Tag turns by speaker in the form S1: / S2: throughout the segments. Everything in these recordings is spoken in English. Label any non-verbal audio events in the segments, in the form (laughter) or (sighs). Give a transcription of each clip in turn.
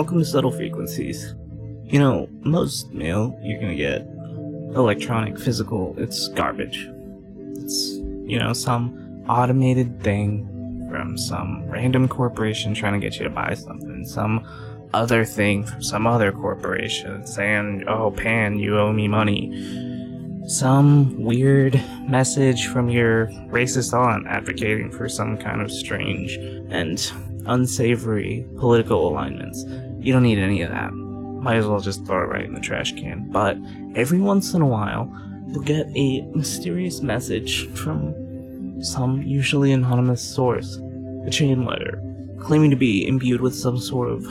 S1: Welcome to Subtle Frequencies. You know, most mail you're gonna get electronic, physical, it's garbage. It's, you know, some automated thing from some random corporation trying to get you to buy something, some other thing from some other corporation saying, oh, Pan, you owe me money. Some weird message from your racist aunt advocating for some kind of strange and unsavory political alignments. You don't need any of that. Might as well just throw it right in the trash can. But every once in a while, you'll get a mysterious message from some usually anonymous source, a chain letter, claiming to be imbued with some sort of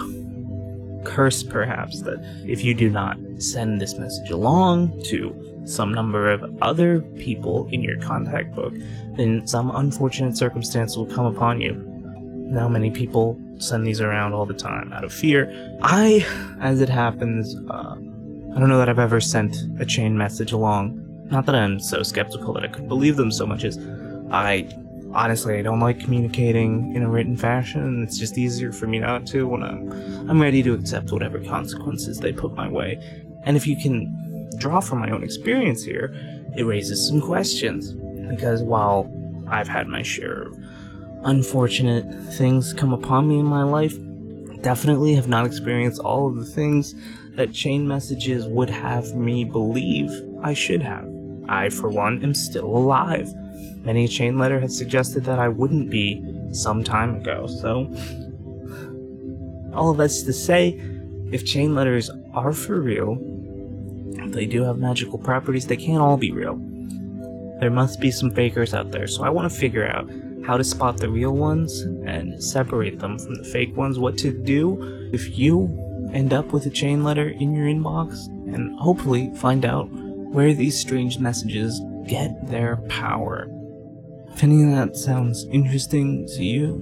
S1: curse, perhaps, that if you do not send this message along to some number of other people in your contact book, then some unfortunate circumstance will come upon you. Now, many people send these around all the time out of fear. I, as it happens, uh, I don't know that I've ever sent a chain message along. Not that I'm so skeptical that I could believe them so much as I honestly I don't like communicating in a written fashion. It's just easier for me not to when I'm I'm ready to accept whatever consequences they put my way. And if you can draw from my own experience here, it raises some questions. Because while I've had my share of unfortunate things come upon me in my life. Definitely have not experienced all of the things that chain messages would have me believe I should have. I, for one, am still alive. Many a chain letter had suggested that I wouldn't be some time ago, so. All of that's to say, if chain letters are for real, they do have magical properties, they can't all be real. There must be some fakers out there, so I want to figure out how to spot the real ones and separate them from the fake ones, what to do if you end up with a chain letter in your inbox, and hopefully find out where these strange messages get their power. If any of that sounds interesting to you,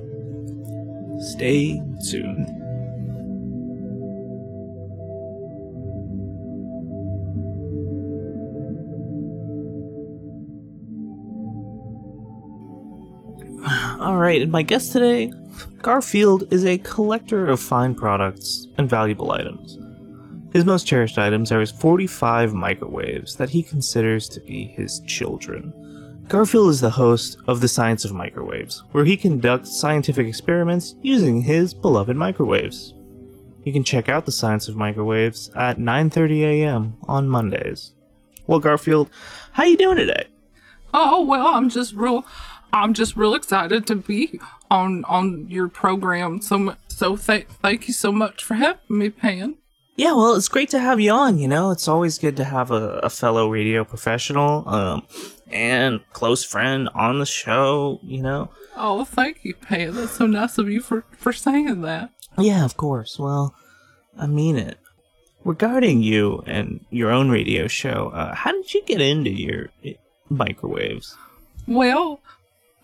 S1: stay tuned. Alright, and my guest today, Garfield, is a collector of fine products and valuable items. His most cherished items are his 45 microwaves that he considers to be his children. Garfield is the host of The Science of Microwaves, where he conducts scientific experiments using his beloved microwaves. You can check out The Science of Microwaves at 9:30 a.m. on Mondays. Well, Garfield, how you doing today?
S2: Oh well, I'm just real. I'm just real excited to be on on your program. So so th- thank you so much for having me, Pan.
S1: Yeah, well, it's great to have you on. You know, it's always good to have a, a fellow radio professional um, and close friend on the show. You know.
S2: Oh, thank you, Pan. That's so nice of you for for saying that.
S1: Yeah, of course. Well, I mean it. Regarding you and your own radio show, uh, how did you get into your eh, microwaves?
S2: Well,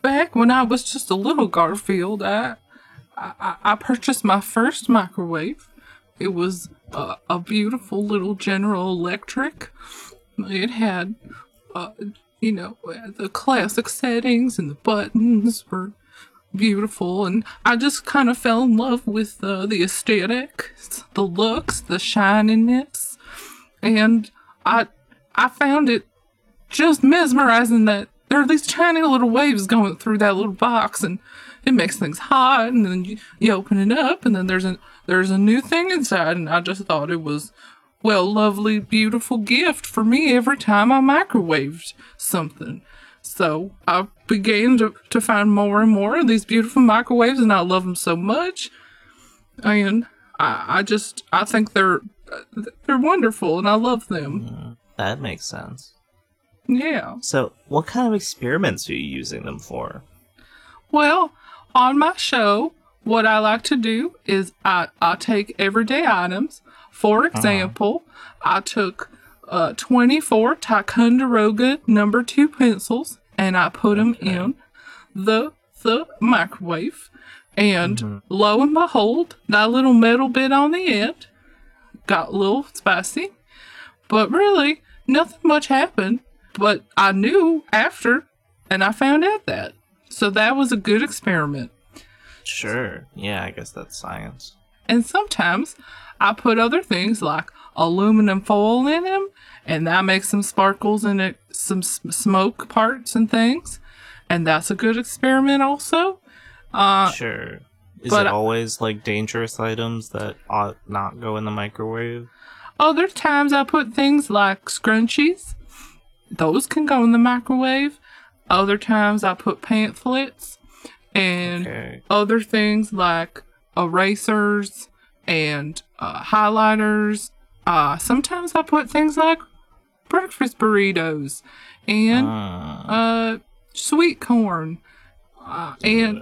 S2: back when I was just a little Garfield, I I, I purchased my first microwave. It was a, a beautiful little General Electric. It had, uh, you know, the classic settings and the buttons were beautiful, and I just kind of fell in love with uh, the aesthetic, the looks, the shininess, and I I found it just mesmerizing that there are these tiny little waves going through that little box and it makes things hot and then you, you open it up and then there's a there's a new thing inside and I just thought it was well lovely beautiful gift for me every time I microwaved something. So I began to, to find more and more of these beautiful microwaves and I love them so much. And I, I just I think they're uh, they're wonderful and I love them.
S1: That makes sense.
S2: Yeah.
S1: So, what kind of experiments are you using them for?
S2: Well, on my show, what I like to do is I, I take everyday items. For example, I took uh, 24 Ticonderoga number two pencils and I put them in the the microwave. And lo and behold, that little metal bit on the end got a little spicy. But really, nothing much happened. But I knew after, and I found out that. So that was a good experiment.
S1: Sure. Yeah, I guess that's science.
S2: And sometimes I put other things like aluminum foil in them, and that makes some sparkles and it, some s- smoke parts and things. And that's a good experiment, also. Uh,
S1: sure. Is
S2: but
S1: it always like dangerous items that ought not go in the microwave?
S2: Other times I put things like scrunchies. Those can go in the microwave. Other times I put pamphlets and
S1: Okay.
S2: other things like erasers and uh, highlighters. Uh, sometimes I put things like breakfast burritos and
S1: Ah,
S2: uh, sweet corn uh, and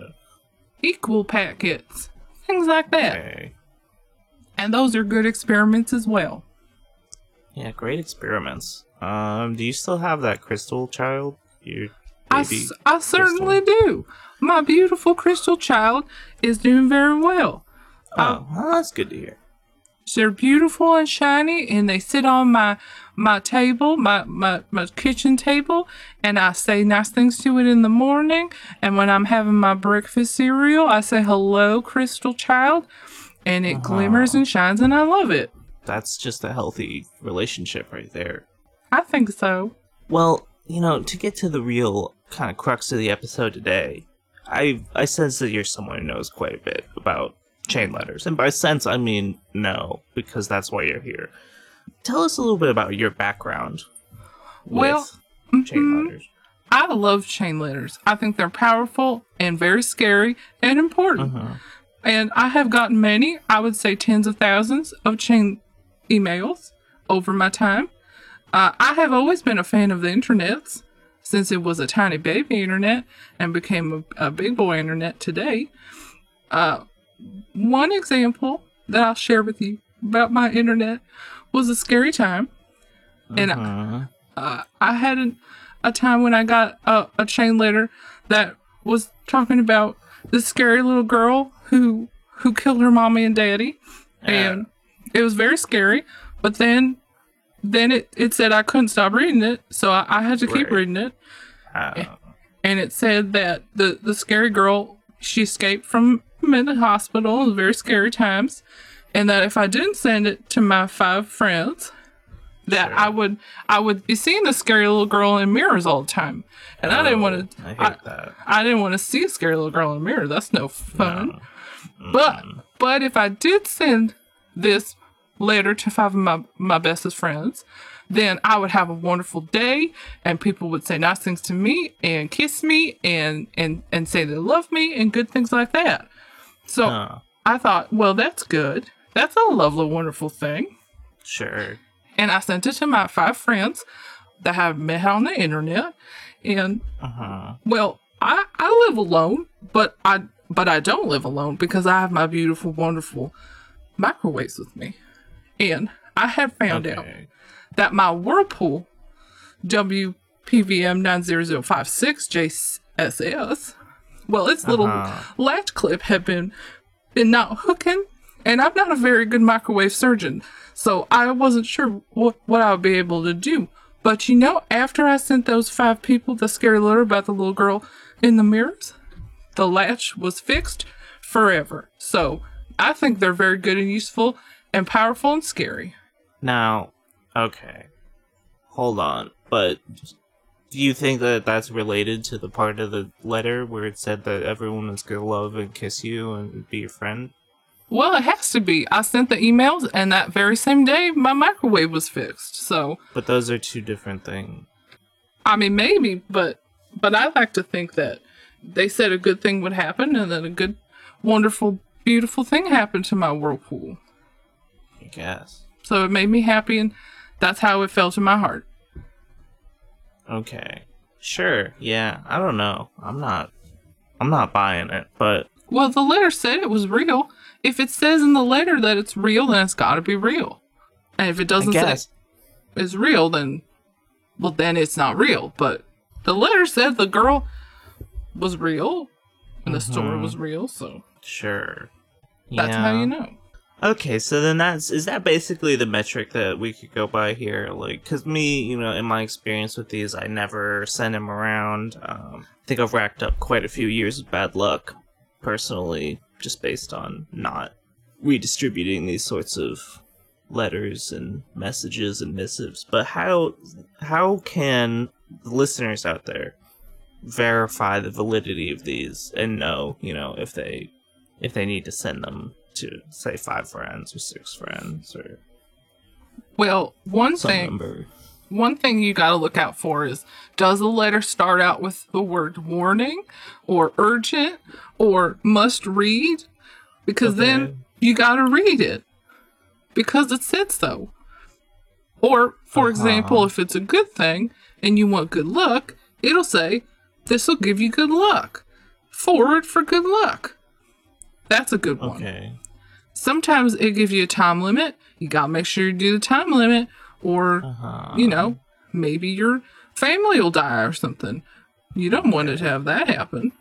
S2: equal packets, things like that.
S1: okay.
S2: And those are good experiments as well.
S1: Yeah, great experiments. Um, do you still have that crystal child? Your
S2: I, s- I certainly do. My beautiful crystal child is doing very well.
S1: oh, well, that's good to hear.
S2: They're beautiful and shiny, and they sit on my my table, my, my my kitchen table, and I say nice things to it in the morning. And when I'm having my breakfast cereal, I say hello, crystal child, and it glimmers and shines, and I love it.
S1: That's just a healthy relationship right there.
S2: I think so.
S1: Well, you know, to get to the real kind of crux of the episode today, I I sense that you're someone who knows quite a bit about chain letters, and by sense I mean no, because that's why you're here. Tell us a little bit about your background
S2: Well,
S1: with chain letters.
S2: I love chain letters. I think they're powerful and very scary and important.
S1: Uh-huh.
S2: And I have gotten many, I would say tens of thousands of chain emails over my time. Uh, I have always been a fan of the internets since it was a tiny baby internet and became a, a big boy internet today. Uh, one example that I'll share with you about my internet was a scary time. And I-
S1: Uh-huh.
S2: uh, I had an, a time when I got a, a chain letter that was talking about this scary little girl who who killed her mommy and daddy, and it was very scary. But then then it, it said I couldn't stop reading it, so I, I had to keep reading it.
S1: Uh,
S2: And it said that the the scary girl she escaped from mental hospital. It was very scary times, and that if I didn't send it to my five friends, that
S1: Sure.
S2: I would I would be seeing the scary little girl in mirrors all the time, and I didn't want
S1: to. I hate
S2: I,
S1: that.
S2: I didn't want to see a scary little girl in a mirror. That's no fun.
S1: No.
S2: But but if I did send this letter to five of my, my bestest friends, then I would have a wonderful day and people would say nice things to me and kiss me and and, and say they love me and good things like that. So
S1: Huh.
S2: I thought, well that's good. That's a lovely, wonderful thing.
S1: Sure.
S2: And I sent it to my five friends that have met on the internet. And
S1: Uh-huh.
S2: well, I, I live alone, but I but I don't live alone because I have my beautiful, wonderful microwaves with me. And I have found out that my Whirlpool WPVM 90056 JSS, well, its little
S1: Uh-huh.
S2: latch clip had been been not hooking, and I'm not a very good microwave surgeon, so I wasn't sure what what I would be able to do. But you know, after I sent those five people the scary letter about the little girl in the mirrors, the latch was fixed forever. So I think they're very good and useful and powerful and scary.
S1: Now, okay. Hold on. But do you think that that's related to the part of the letter where it said that everyone was going to love and kiss you and be your friend?
S2: Well, it has to be. I sent the emails, and that very same day, my microwave was fixed. So,
S1: But those are two different things.
S2: I mean, maybe, but but I like to think that they said a good thing would happen, and then a good, wonderful, beautiful thing happened to my whirlpool.
S1: Guess.
S2: So it made me happy, and that's how it felt in my heart.
S1: Okay. Sure. Yeah. I don't know. I'm not. I'm not buying it. But
S2: Well, the letter said it was real. If it says in the letter that it's real, then it's got to be real. And if it doesn't say it's real, then well, then it's not real. But the letter said the girl was real, and the story
S1: Mhm.
S2: was real. So
S1: Sure.
S2: that's how you know.
S1: Okay, so then that's is that basically the metric that we could go by here? Like, cause me, you know, in my experience with these, I never send them around. Um, I think I've racked up quite a few years of bad luck, personally, just based on not redistributing these sorts of letters and messages and missives. But how how can the listeners out there verify the validity of these and know, you know, if they if they need to send them to say five friends or six friends or
S2: Well, one thing
S1: number.
S2: one thing you got to look out for is does the letter start out with the word warning or urgent or must read? Because
S1: Okay.
S2: then you got to read it because it said so. Or, for
S1: Uh-huh.
S2: example, if it's a good thing and you want good luck, it'll say, This will give you good luck. Forward for good luck. That's a good one.
S1: Okay.
S2: Sometimes it gives you a time limit. You got to make sure you do the time limit, or
S1: Uh-huh.
S2: you know, maybe your family will die or something. You don't want to have that happen.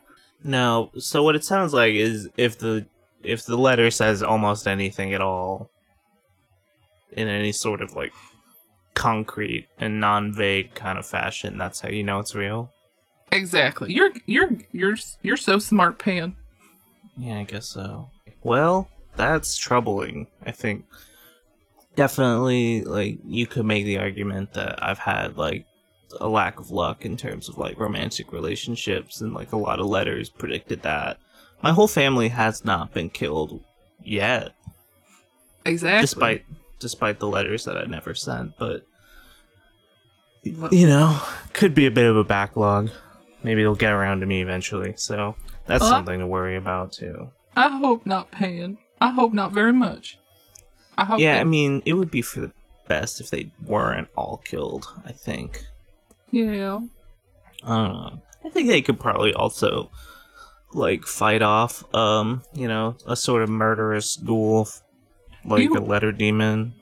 S1: No, so what it sounds like is if the if the letter says almost anything at all in any sort of like concrete and non-vague kind of fashion, that's how you know it's real.
S2: Exactly. You're you're you're you're so smart, Pan.
S1: Yeah, I guess so. Well, that's troubling. I think definitely like you could make the argument that I've had like a lack of luck in terms of like romantic relationships and like a lot of letters predicted that. My whole family has not been killed yet,
S2: Exactly.
S1: despite despite the letters that I never sent, but
S2: Well-
S1: you know, could be a bit of a backlog. Maybe it'll get around to me eventually. So that's
S2: Well,
S1: something to worry about too.
S2: I hope not, Pan. I hope not very much. I hope.
S1: Yeah,
S2: that-
S1: I mean, it would be for the best if they weren't all killed, I think.
S2: yeah.
S1: I don't know. I think they could probably also, like, fight off, um, you know, a sort of murderous duel, like
S2: You-
S1: a letter demon.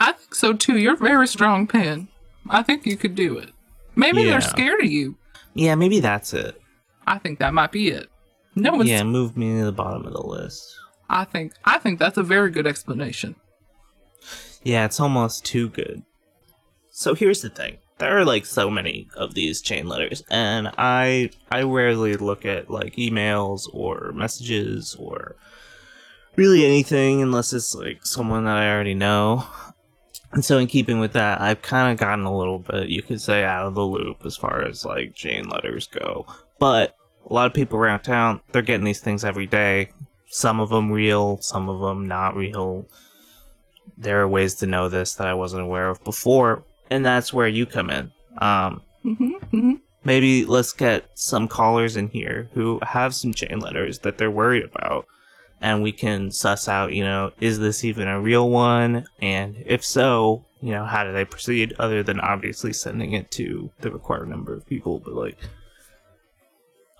S2: I think so too. You're very strong, Pen. I think you could do it. Maybe
S1: Yeah.
S2: they're scared of you.
S1: Yeah, maybe that's it.
S2: I think that might be it. No one's.
S1: Yeah, move me to the bottom of the list.
S2: I think. I think that's a very good explanation.
S1: Yeah, it's almost too good. So here's the thing. There are like so many of these chain letters and I I rarely look at like emails or messages or really anything unless it's like someone that I already know. And so in keeping with that, I've kind of gotten a little bit, you could say, out of the loop as far as like chain letters go. But a lot of people around town, they're getting these things every day. Some of them real, some of them not real there are ways to know this that I wasn't aware of before, and that's where you come in. Um,
S2: hmm hmm
S1: maybe let's get some callers in here who have some chain letters that they're worried about, and we can suss out, you know, is this even a real one? And if so, you know, how do they proceed other than obviously sending it to the required number of people? But like,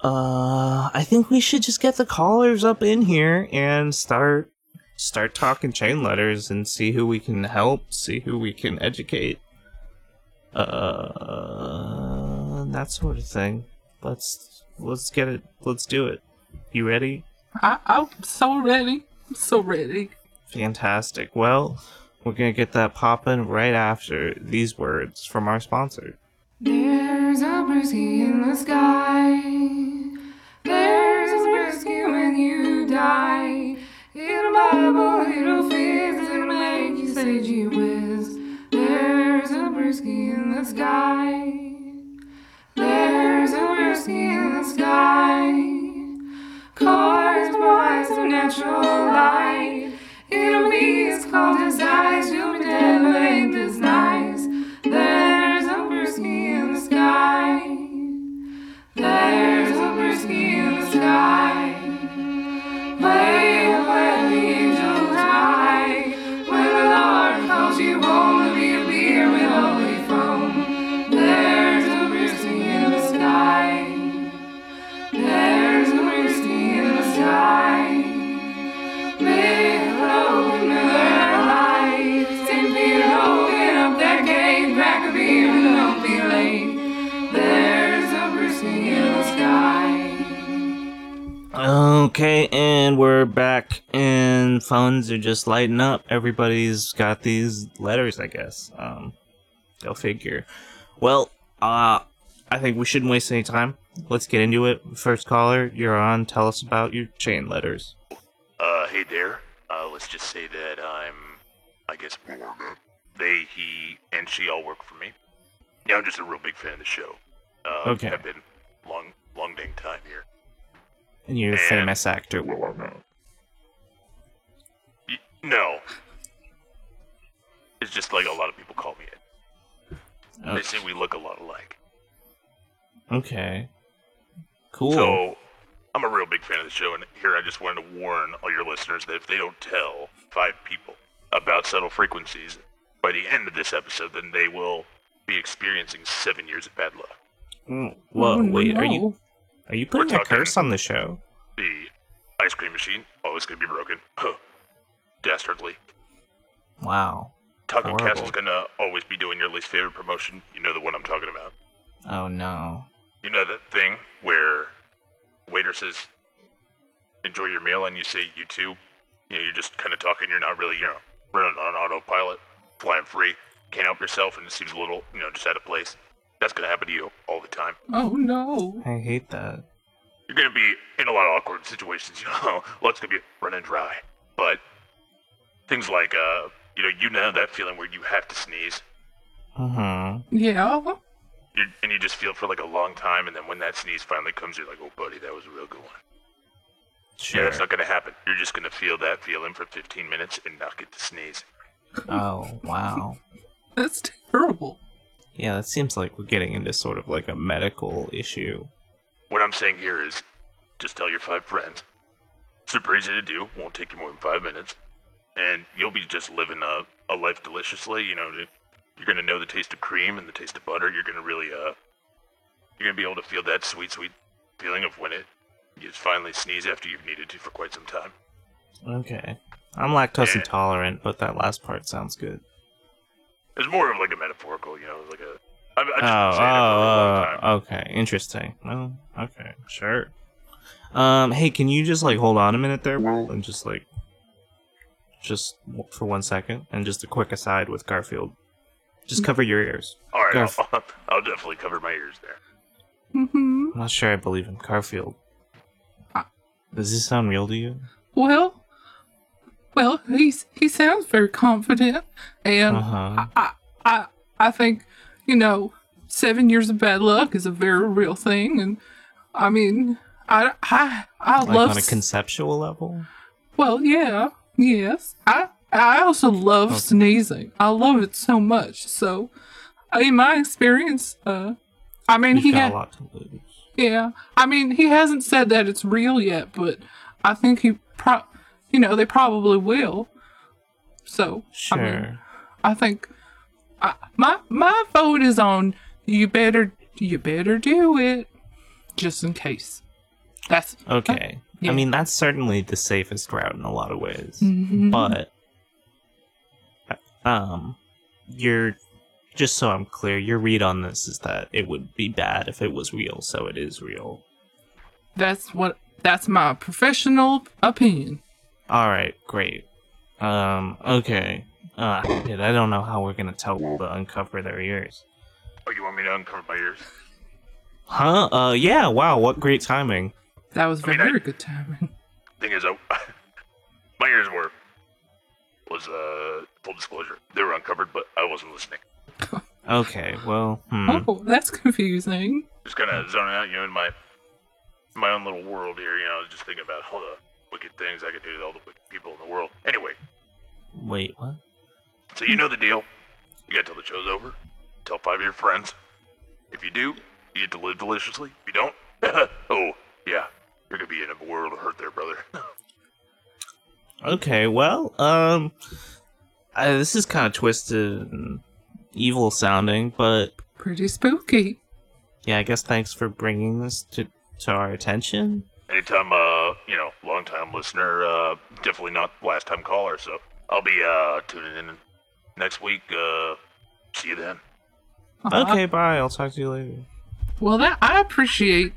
S1: uh, I think we should just get the callers up in here and start start talking chain letters and see who we can help, see who we can educate. Uh, that sort of thing. Let's let's get it. Let's do it. You ready?
S2: I, I'm so ready. I'm so ready.
S1: Fantastic. Well, we're gonna get that popping right after these words from our sponsor.
S3: There's a brisky in the sky. There's a brisky when you die. It'll Bible, it'll fizz, it'll make you say gee whiz. There's a brisky in the sky. There's a brisky in the sky. Caused by some natural light. It'll be as cold as ice. You'll be dead, ain't this nice? There's a brisky in the sky. There's sky.
S1: Okay, and we're back, and phones are just lighting up. Everybody's got these letters, I guess. Um, go figure. Well, uh, I think we shouldn't waste any time. Let's get into it. First caller, you're on. Tell us about your chain letters.
S4: Uh, hey there. Uh, let's just say that I'm, I guess, they, he, and she all work for me. Yeah, I'm just a real big fan of the show. Uh,
S1: Okay.
S4: I've been long, long dang time here.
S1: And you're a famous actor.
S4: Y- no. It's just like a lot of people call me it. They say we look a lot alike.
S1: okay. Cool.
S4: So, I'm a real big fan of the show, and here I just wanted to warn all your listeners that if they don't tell five people about subtle frequencies by the end of this episode, then they will be experiencing seven years of bad luck.
S1: Mm, Whoa,
S2: Oh,
S1: wait, are you
S2: no.
S1: Are you putting a curse on the show?
S4: The ice cream machine, oh, it's gonna be broken. Huh. Dastardly.
S1: Wow.
S4: Talking
S1: Horrible.
S4: Castle's gonna always be doing your least favorite promotion. You know the one I'm talking about.
S1: Oh no.
S4: You know that thing where waiter says, "Enjoy your meal," and you say, "You too." You know, you're just kind of talking. You're not really, you know, running on autopilot, flying free. Can't help yourself, and it seems a little, you know, just out of place. That's gonna happen to you all the time.
S2: Oh no.
S1: I hate that.
S4: You're gonna be in a lot of awkward situations. (laughs) You know, lots gonna be running dry. But things like, uh, you know, you know that feeling where you have to sneeze,
S1: Mm-hmm.
S2: Yeah.
S4: you and you just feel for like a long time, and then when that sneeze finally comes, you're like, "Oh, buddy, that was a real good one." Yeah,
S1: Sure.
S4: that's not gonna happen. You're just gonna feel that feeling for 15 minutes and not get to sneeze.
S1: Oh wow. (laughs)
S2: That's terrible.
S1: Yeah, that seems like we're getting into sort of like a medical issue.
S4: What I'm saying here is, just tell your five friends. Super easy to do. Won't take you more than five minutes, and you'll be just living a, a life deliciously. You know, you're gonna know the taste of cream and the taste of butter. You're gonna really uh, you're gonna be able to feel that sweet, sweet feeling of when it you just finally sneeze after you've needed to for quite some time.
S1: Okay. I'm lactose
S4: Yeah.
S1: intolerant, but that last part sounds good.
S4: It's more of like a metaphorical, you know, like a. I've, I've
S1: Oh,
S4: just been saying it for a long time.
S1: oh, oh, okay. Interesting. Well, okay, sure. Um, hey, can you just like hold on a minute there, Will, and just like, just for one second, and just a quick aside with Garfield. Just cover your ears.
S4: All right,
S1: Garf-
S4: I'll, (laughs) I'll definitely cover my ears there.
S2: Mm-hmm.
S1: I'm not sure I believe in Garfield.
S2: Uh,
S1: Does this sound real to you?
S2: Well, well, he's he sounds very confident, and
S1: Uh huh.
S2: I, I I think you know seven years of bad luck is a very real thing, and I mean I I I
S1: Like
S2: love
S1: on a conceptual level.
S2: well yeah yes I I also love
S1: Okay.
S2: sneezing. I love it so much. So in my experience, uh, I mean
S1: You've
S2: he
S1: got
S2: had
S1: a lot to lose.
S2: Yeah, I mean, he hasn't said that it's real yet, but I think he pro, you know, they probably will. So,
S1: Sure.
S2: I mean, I think I, my my vote is on you better you better do it, just in case. That's
S1: Okay.
S2: Yeah.
S1: I mean, that's certainly the safest route in a lot of ways.
S2: Mhm.
S1: But, um, you're, just so I'm clear, your read on this is that it would be bad if it was real, so it is real.
S2: that's what that's my professional opinion.
S1: Alright, great. Um, okay. Uh, shit, I don't know how we're gonna tell people to uncover their ears.
S4: Oh, you want me to uncover my ears?
S1: Huh? Uh, yeah, wow, what great timing.
S2: That was
S4: I mean,
S2: very
S4: I-
S2: good timing. (laughs)
S4: Thing is, I, (laughs) my ears were was uh full disclosure. They were uncovered, but I wasn't listening. (laughs)
S1: Okay, well, hmm.
S2: Oh, that's confusing.
S4: Just kind of zoning out, you know, in my my own little world here. You know, I was just thinking about hold the wicked things I could do to all the wicked people in the world. Anyway,
S1: Wait, what?
S4: so you know the deal. You gotta tell the show's over. Tell five of your friends. If you do, you get to live deliciously. If you don't, (laughs) oh yeah, you're gonna be in a world of hurt there, brother. (laughs)
S1: Okay, well, um, I, this is kind of twisted and evil sounding, but
S2: Pretty spooky.
S1: yeah, I guess thanks for bringing this to to our attention.
S4: Anytime, uh, you know, long time listener, uh, definitely not last time caller. So I'll be uh tuning in next week. Uh, see you then.
S2: Uh,
S1: Okay, bye. I'll talk to you later.
S2: Well, that I appreciate.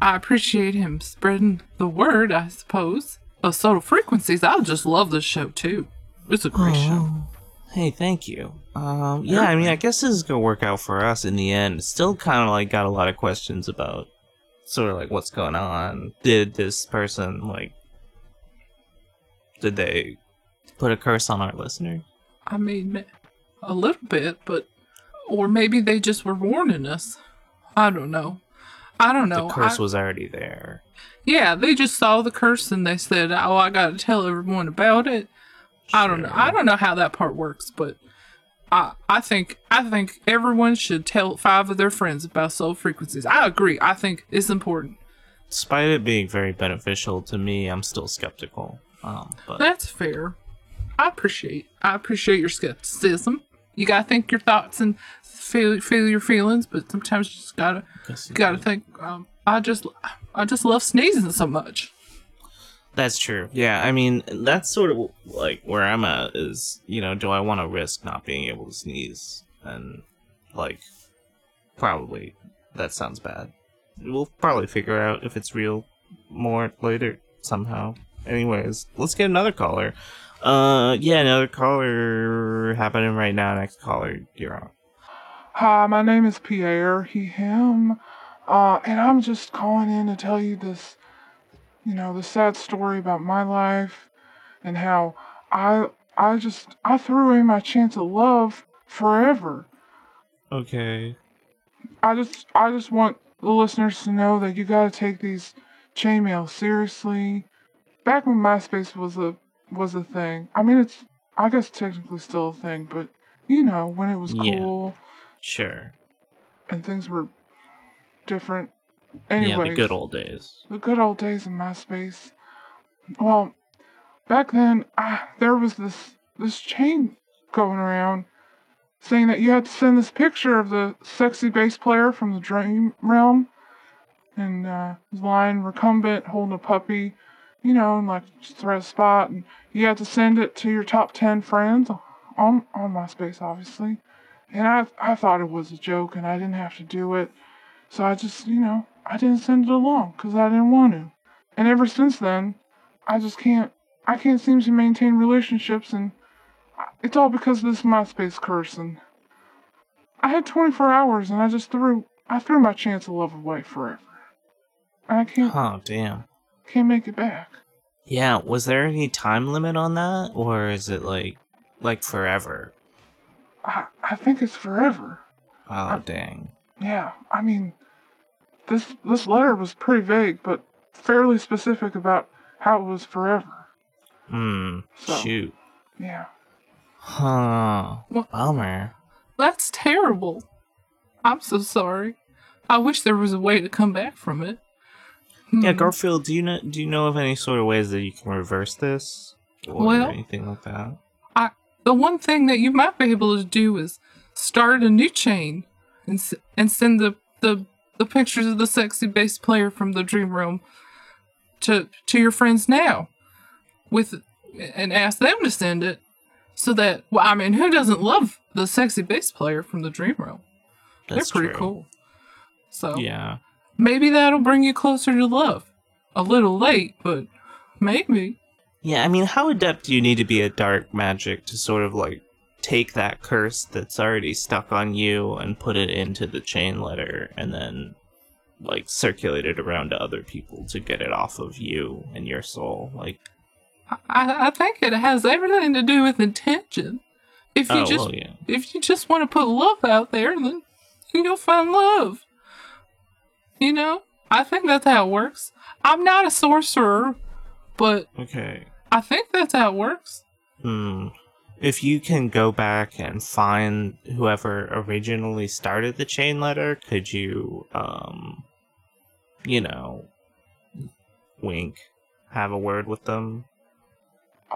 S2: I appreciate him spreading the word. I suppose of subtle frequencies. I just love this show too. It's a great show.
S1: Oh, Hey, thank you. Um, yeah, I mean, I guess this is gonna work out for us in the end. Still, kind of like got a lot of questions about sort of like what's going on. Did this person like? Did they Put a curse on our listener.
S2: I mean, a little bit, but or maybe they just were warning us. I don't know. I don't know.
S1: the curse
S2: I-
S1: was already there.
S2: yeah, they just saw the curse and they said, "Oh, I got to tell everyone about it." I don't know. I don't know how that part works, but I I think I think everyone should tell five of their friends about subtle frequencies. I agree. I think it's important.
S1: Despite it being very beneficial to me, I'm still skeptical. Um, but
S2: That's fair. I appreciate. I appreciate your skepticism. You gotta think your thoughts and feel feel your feelings, but sometimes you just gotta
S1: you
S2: gotta
S1: do.
S2: think. Um, I just I just love sneezing so much.
S1: That's true. Yeah, I mean, that's sort of like where I'm at is, you know, do I want to risk not being able to sneeze? And, like, probably that sounds bad. We'll probably figure out if it's real more later somehow. Anyways, let's get another caller. Uh, yeah, another caller happening right now. Next caller, you're on.
S5: Hi, my name is Pierre, he, him, uh, and I'm just calling in to tell you this, you know, the sad story about my life and how I, I just, I threw away my chance of love forever.
S1: Okay.
S5: I just, I just want the listeners to know that you gotta take these chainmails seriously. Back when MySpace was a, was a thing. I mean, it's, I guess technically still a thing, but you know, when it was
S1: Yeah.
S5: cool.
S1: Sure.
S5: and things were different.
S1: Yeah, the good old days.
S5: the good old days in MySpace. Well, back then, ah, there was this this chain going around saying that you had to send this picture of the sexy bass player from the Dream Realm, and uh, line recumbent holding a puppy, you know, and like thread spot, and you had to send it to your top ten friends on on MySpace, obviously. And I I thought it was a joke, and I didn't have to do it. So I just, you know, I didn't send it along because I didn't want to. And ever since then, I just can't, I can't seem to maintain relationships, and it's all because of this MySpace curse. And I had 24 hours, and I just threw, I threw my chance of love away forever. And I can't,
S1: Oh, damn.
S5: can't make it back.
S1: Yeah, was there any time limit on that, or is it like, like forever?
S5: I, I think it's forever.
S1: Oh, dang.
S5: Yeah, I mean, this this letter was pretty vague, but fairly specific about how it was forever.
S1: Hmm.
S5: So-
S1: Shoot.
S5: Yeah.
S1: Huh.
S2: What?
S1: Bummer.
S2: That's terrible. I'm so sorry. I wish there was a way to come back from it.
S1: Yeah,
S2: Hmm.
S1: Garfield, do you know do you know of any sort of ways that you can reverse this, or
S2: Well-
S1: anything like that?
S2: I, the one thing that you might be able to do is start a new chain and and send the, the the pictures of the sexy bass player from the dream realm to to your friends now with and ask them to send it so that well I mean who doesn't love the sexy bass player from the dream realm
S1: That's
S2: they're pretty
S1: true.
S2: cool so
S1: Yeah.
S2: maybe that'll bring you closer to love a little late but maybe
S1: Yeah, I mean, how adept do you need to be at dark magic to sort of like take that curse that's already stuck on you and put it into the chain letter and then like circulate it around to other people to get it off of you and your soul? Like,
S2: I, I think it has everything to do with intention. If you
S1: oh,
S2: just
S1: well, yeah.
S2: if you just want to put love out there, then you'll find love. You know, I think that's how it works. I'm not a sorcerer, but
S1: Okay.
S2: I think that's how it works.
S1: Hmm. If you can go back and find whoever originally started the chain letter, could you, um, you know, wink, have a word with them?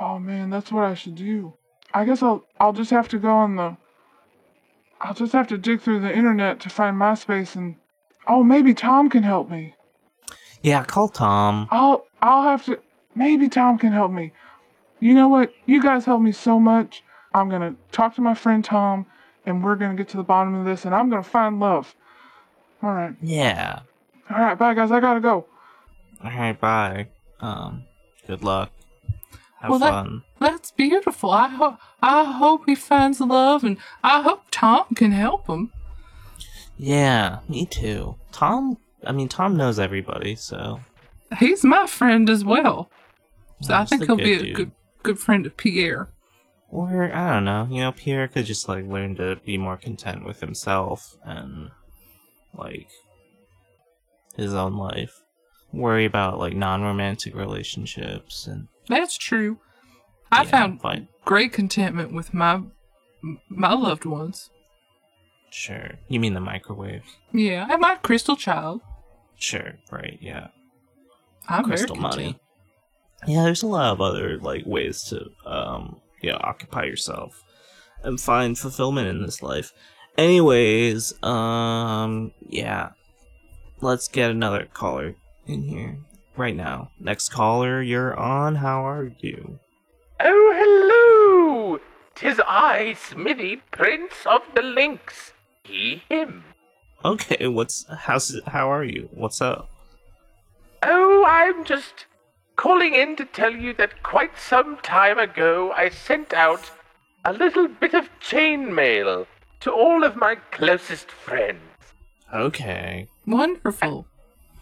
S5: Oh man, that's what I should do. I guess I'll I'll just have to go on the I'll just have to dig through the internet to find MySpace and oh maybe Tom can help me.
S1: Yeah, call Tom.
S5: I'll I'll have to maybe Tom can help me. You know what? You guys help me so much. I'm gonna talk to my friend Tom and we're gonna get to the bottom of this and I'm gonna find love. Alright.
S1: Yeah.
S5: Alright, bye guys, I gotta go.
S1: Alright, bye. Um, good luck. Have
S2: Well, that-
S1: fun.
S2: That's beautiful. I hope I hope he finds love, and I hope Tom can help him.
S1: Yeah, me too. Tom, I mean, Tom knows everybody, so.
S2: He's my friend as well, so I think
S1: a
S2: he'll
S1: good
S2: be a
S1: dude.
S2: good good friend of Pierre.
S1: Or I don't know, you know, Pierre could just like learn to be more content with himself and like his own life. Worry about like non-romantic relationships and
S2: That's true. I
S1: yeah,
S2: found
S1: fine.
S2: great contentment with my my loved ones.
S1: Sure. You mean the microwave?
S2: Yeah, and my crystal child.
S1: Sure, right, yeah.
S2: I'm
S1: Crystal money. Yeah, there's a lot of other like ways to um you know, occupy yourself and find fulfillment in this life. Anyways, um yeah. Let's get another caller in here right now. Next caller, you're on. How are you?
S6: Oh, hello! Tis I, Smithy, Prince of the Lynx. He, him.
S1: Okay, what's how's how are you? What's up?
S6: Oh, I'm just calling in to tell you that quite some time ago I sent out a little bit of chain mail to all of my closest friends.
S1: Okay.
S2: Wonderful.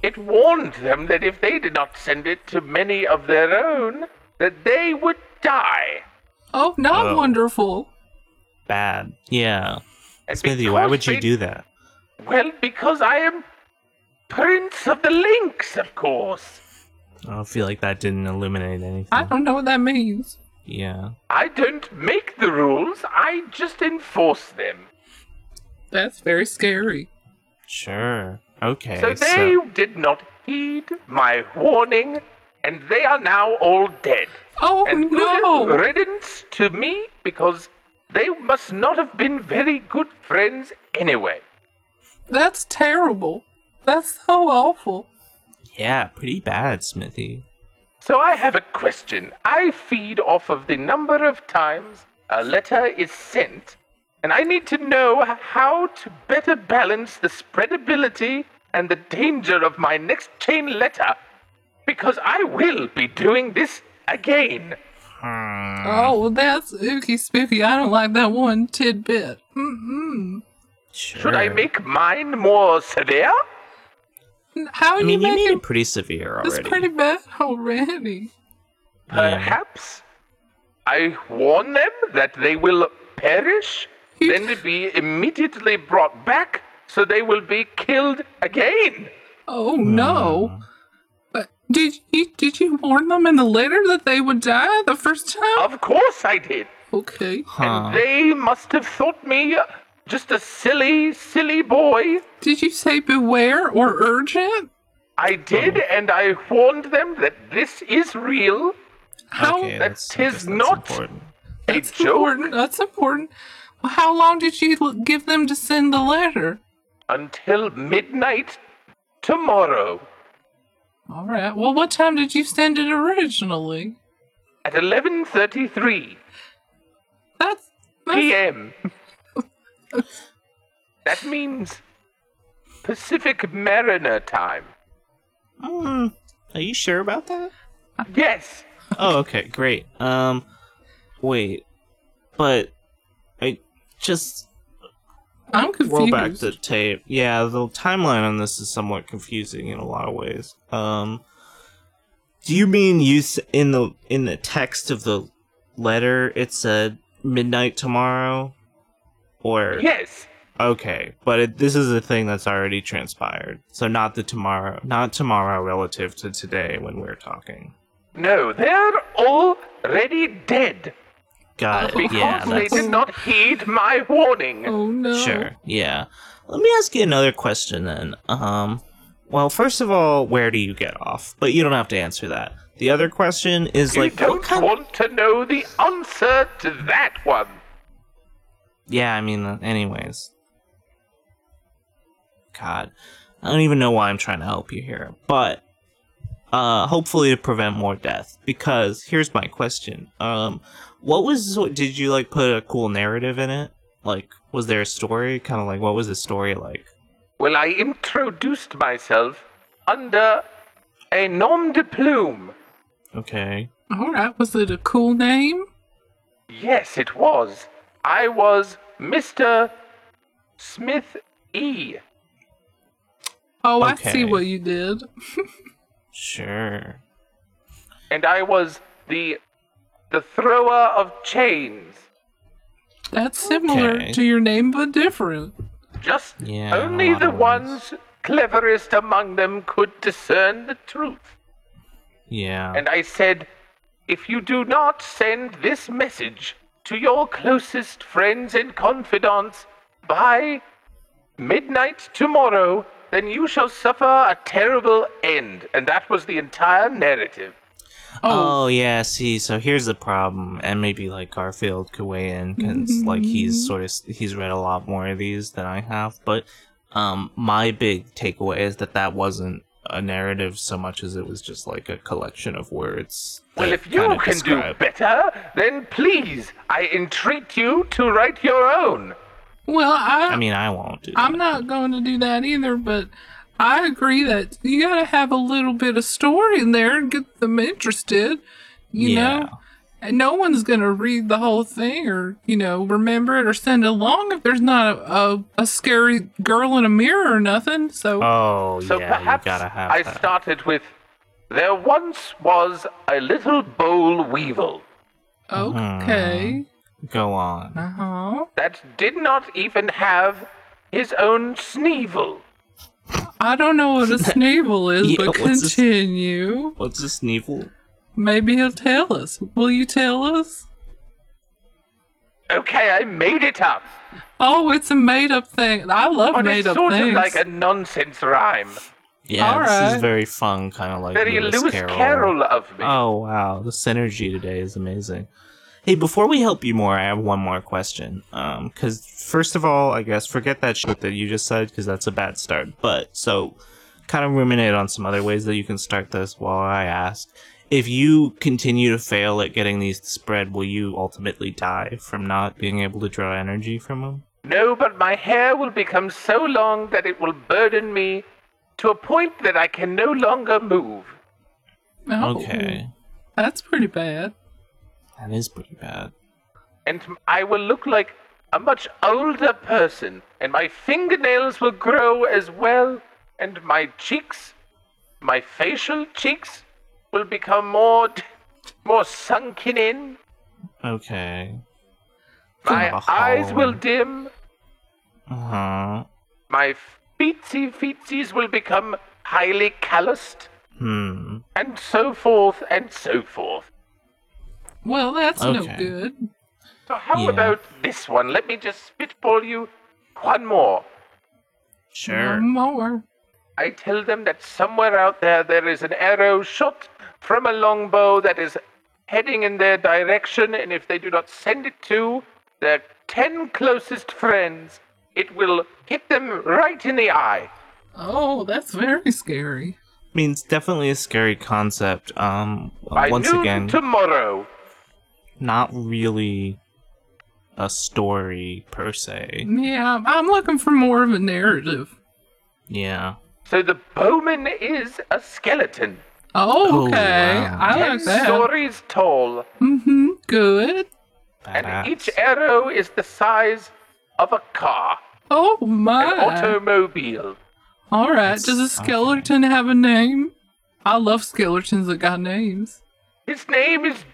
S6: It warned them that if they did not send it to many of their own, that they would die.
S2: Oh, not
S1: Oh.
S2: wonderful.
S1: Bad. Yeah.
S6: And
S1: Smithy, why would you
S6: they-
S1: do that?
S6: Well, because I am Prince of the Lynx, of course.
S1: I don't feel like that didn't illuminate anything.
S2: I don't know what that means.
S1: Yeah.
S6: I don't make the rules, I just enforce them.
S2: That's very scary.
S1: Sure. Okay.
S6: so they did not heed my warning, and they are now all dead.
S2: Oh
S6: And
S2: no!
S6: good riddance to me, because they must not have been very good friends anyway.
S2: That's terrible. That's so awful.
S1: Yeah, pretty bad, Smithy.
S6: So I have a question. I feed off of the number of times a letter is sent, and I need to know how to better balance the spreadability and the danger of my next chain letter, because I will be doing this again.
S1: Hmm.
S2: Oh, well, that's ooky spooky. I don't like that one tidbit. Mm-mm.
S1: Sure.
S6: Should I make mine more severe?
S2: How are
S1: I mean,
S2: you
S1: you made
S2: making
S1: it pretty severe already.
S2: It's
S1: already.
S2: pretty bad already.
S6: Perhaps I warn them that they will perish,
S2: You-
S6: then be immediately brought back, so they will be killed again.
S2: Oh no! Hmm. But did you did you warn them in the letter that they would die the first time?
S6: Of course I did.
S2: Okay.
S1: Huh.
S6: And they must have thought me just a silly, silly boy.
S2: Did you say beware or urgent?
S6: I did, and I warned them that this is real,
S2: How?
S1: okay,
S6: that
S1: that's, I
S6: tis
S1: that's
S6: not-
S1: important.
S6: a
S2: That's
S6: joke,
S2: important. That's important. How long did you give them to send the letter?
S6: until midnight tomorrow
S2: All right. Well, what time did you send it originally?
S6: at 11:33
S2: That's, that's
S6: p.m. that means Pacific Mariner time.
S1: Hmm. Are you sure about that?
S6: Yes.
S1: Oh, okay, great. Um, wait, but I just
S2: I'm confused.
S1: roll back the tape. Yeah, the timeline on this is somewhat confusing in a lot of ways. Um, do you mean you s- in the in the text of the letter it said midnight tomorrow, or
S6: Yes.
S1: okay? But it, this is a thing that's already transpired, so not the tomorrow, not tomorrow relative to today when we're talking.
S6: No, they're already dead
S1: God, it.
S6: because
S1: yeah,
S6: they
S1: that's
S6: did not heed my warning.
S2: Oh no.
S1: Sure. Yeah. Let me ask you another question then. Um well, first of all, where do you get off? But you don't have to answer that. The other question is
S6: You
S1: like
S6: don't
S1: what kind
S6: want to know the answer to that one.
S1: Yeah, I mean uh, anyways. God. I don't even know why I'm trying to help you here. But uh hopefully to prevent more death because here's my question. Um what was did you like put a cool narrative in it? Like was there a story? Kind of like what was the story like?
S6: Well, I introduced myself under a nom de plume.
S1: Okay.
S2: All right. Was it a cool name?
S6: Yes, it was. I was Mr. Smith E.
S2: Oh, I see what you did.
S1: Sure.
S6: And I was the the thrower of chains.
S2: That's similar
S1: Okay.
S2: to your name, but different.
S6: Just
S1: Yeah,
S6: only the ones cleverest among them could discern the truth.
S1: Yeah.
S6: And I said, if you do not send this message to your closest friends and confidants by midnight tomorrow, then you shall suffer a terrible end. And that was the entire narrative.
S1: Oh yeah, see, so here's the problem, and maybe like Garfield could weigh in because like he's sort of he's read a lot more of these than I have. But um, my big takeaway is that that wasn't a narrative so much as it was just like a collection of words.
S6: Well, if you can
S1: describe-
S6: do better, then please, I entreat you to write your own.
S2: Well, I,
S1: I mean, I won't do.
S2: I'm
S1: that.
S2: not going to do that either, but I agree that you got to have a little bit of story in there and get them interested, you
S1: Yeah.
S2: know? And no one's going to read the whole thing or, you know, remember it or send it along if there's not a, a, a scary girl in a mirror or nothing. So,
S1: Oh
S6: So
S1: yeah,
S6: perhaps
S1: you gotta have
S6: I
S1: that.
S6: started with There once was a little boll weevil
S2: okay.
S1: Go on.
S2: Uh huh.
S6: that did not even have his own sneevel.
S2: I don't know what a (laughs) sneevel is,
S1: Yeah,
S2: but
S1: what's this-
S2: continue.
S1: What's a Sneevil?
S2: Maybe he'll tell us. Will you tell us?
S6: Okay, I made it up.
S2: Oh, it's a made up thing. I love
S6: But
S2: made
S6: it's
S2: up
S6: sort
S2: things.
S6: of like a nonsense rhyme.
S1: Yeah,
S2: All
S1: this
S2: right.
S1: is very fun, kind of like
S6: Very
S1: Lewis,
S6: Lewis
S1: Carroll.
S6: Carroll of me.
S1: Oh wow, the synergy today is amazing. Hey, before we help you more, I have one more question. Um, because first of all, I guess forget that shit that you just said because that's a bad start. But so, kind of ruminate on some other ways that you can start this while I ask. If you continue to fail at getting these to spread, will you ultimately die from not being able to draw energy from them?
S6: No, but my hair will become so long that it will burden me to a point that I can no longer move.
S2: Oh,
S1: Okay,
S2: That's pretty bad.
S1: that is pretty bad.
S6: and I will look like a much older person, and my fingernails will grow as well, and my cheeks, my facial cheeks, will become more, more sunken in.
S1: Okay.
S6: My
S1: Kind
S6: eyes will dim.
S1: Uh huh.
S6: My feetsy feetsies will become highly calloused,
S1: Hmm.
S6: and so forth and so forth.
S2: Well, that's no
S1: Okay.
S2: good.
S6: So how
S1: Yeah.
S6: about this one? Let me just spitball you one more.
S1: Sure.
S2: One more.
S6: I tell them that somewhere out there there is an arrow shot from a longbow that is heading in their direction, and if they do not send it to their ten closest friends, it will hit them right in the eye.
S2: Oh, that's very scary.
S1: I mean, it's definitely a scary concept. Um,
S6: By
S1: once
S6: noon
S1: again,
S6: tomorrow.
S1: not really a story per se.
S2: Yeah, I'm looking for more of a narrative.
S1: Yeah.
S6: So the bowman is a skeleton,
S2: Oh,
S1: Oh,
S2: okay.
S1: wow.
S2: I
S6: ten
S2: like that.
S6: stories tall,
S2: Mm-hmm. Good.
S6: and each arrow is the size of a car,
S2: Oh
S6: an
S2: my.
S6: automobile.
S2: All right. Does a
S1: That's-
S2: skeleton have a name? I love skeletons that got names.
S6: His name is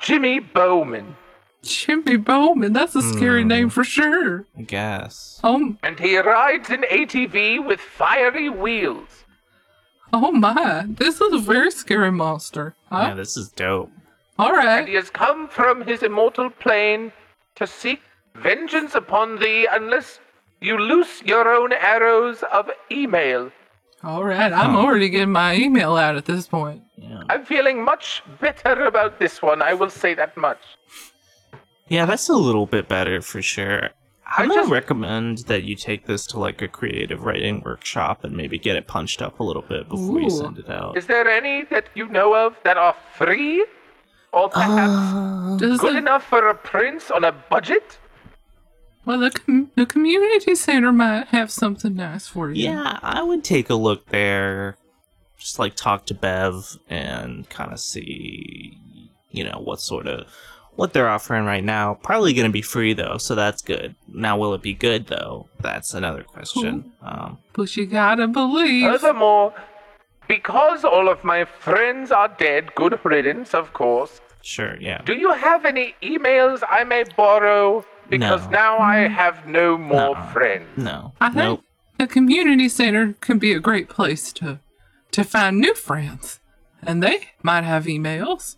S6: Jimmy Bowman.
S2: Jimmy Bowman. That's a scary
S1: Hmm.
S2: name for sure.
S1: I guess.
S2: Oh,
S6: And he rides an ATV with fiery wheels.
S2: Oh my. This is a very scary monster.
S1: Yeah, this is dope.
S2: All right.
S6: And he has come from his immortal plane to seek vengeance upon thee unless you loose your own arrows of email.
S2: All right. I'm already getting my email out at this point.
S1: Yeah.
S6: I'm feeling much better about this one, I will say that much.
S1: Yeah, that's a little bit better for sure. I'm
S6: I just-
S1: recommend that you take this to like a creative writing workshop and maybe get it punched up a little bit before
S2: Ooh.
S1: you send it out.
S6: Is there any that you know of that are free? Or perhaps uh,
S2: Does
S6: good
S2: the,
S6: enough for a prince on a budget?
S2: well, the, com- the community center might have something nice for you.
S1: Yeah, I would take a look there. Just like talk to Bev and kind of see, you know, what sort of what they're offering right now. Probably going to be free though, so that's good. Now, will it be good though? That's another question. Um,
S2: But you gotta believe.
S6: Furthermore, because all of my friends are dead, good riddance, of course,
S1: Sure, yeah.
S6: Do you have any emails I may borrow? Because
S1: No.
S6: now I have no more
S1: Nuh-uh.
S6: friends.
S1: No.
S2: I think
S1: Nope.
S2: the community center can be a great place to to find new friends, and they might have emails.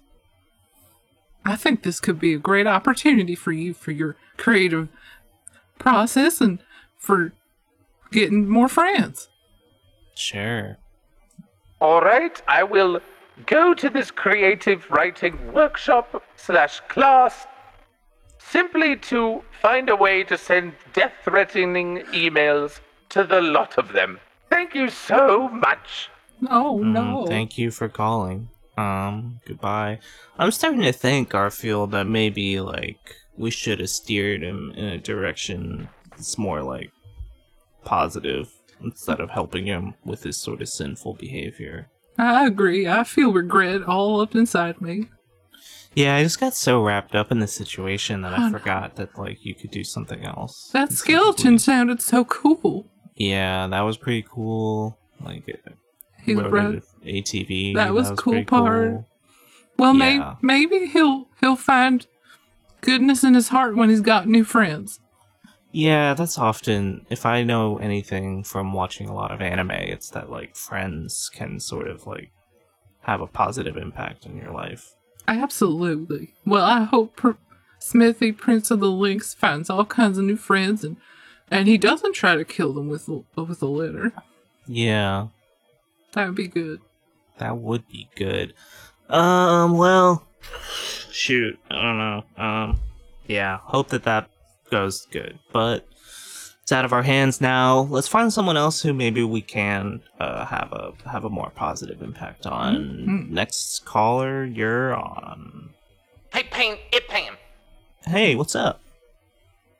S2: I think this could be a great opportunity for you for your creative process and for getting more friends.
S1: Sure.
S6: All right, I will go to this creative writing workshop slash class simply to find a way to send death-threatening emails to the lot of them. Thank you so much.
S2: Oh
S1: Mm,
S2: no!
S1: Thank you for calling. Um, goodbye. I'm starting to think, Garfield, that maybe, like, we should have steered him in a direction that's more, like, positive instead of helping him with his sort of sinful behavior.
S2: I agree. I feel regret all up inside me.
S1: Yeah, I just got so wrapped up in the situation that
S2: Oh,
S1: I
S2: no.
S1: forgot that, like, you could do something else.
S2: That skeleton sounded so cool.
S1: Yeah, that was pretty cool. Like, it
S2: He
S1: rode
S2: rode-
S1: an ATV.
S2: That was cool part.
S1: cool.
S2: Well,
S1: Yeah.
S2: may- maybe he'll he'll find goodness in his heart when he's got new friends.
S1: Yeah, that's often if I know anything from watching a lot of anime, it's that like friends can sort of like have a positive impact in your life.
S2: Absolutely. Well, I hope Pr- Smithy, Prince of the Lynx, finds all kinds of new friends and and he doesn't try to kill them with with a letter.
S1: Yeah,
S2: That would be good.
S1: That would be good. Um, well, shoot, I don't know. Um, yeah, hope that that goes good, but it's out of our hands now. Let's find someone else who maybe we can uh, have a have a more positive impact on.
S2: Mhm.
S1: Next caller, you're on.
S7: Hey, Pam, it Pam.
S1: Hey, what's up?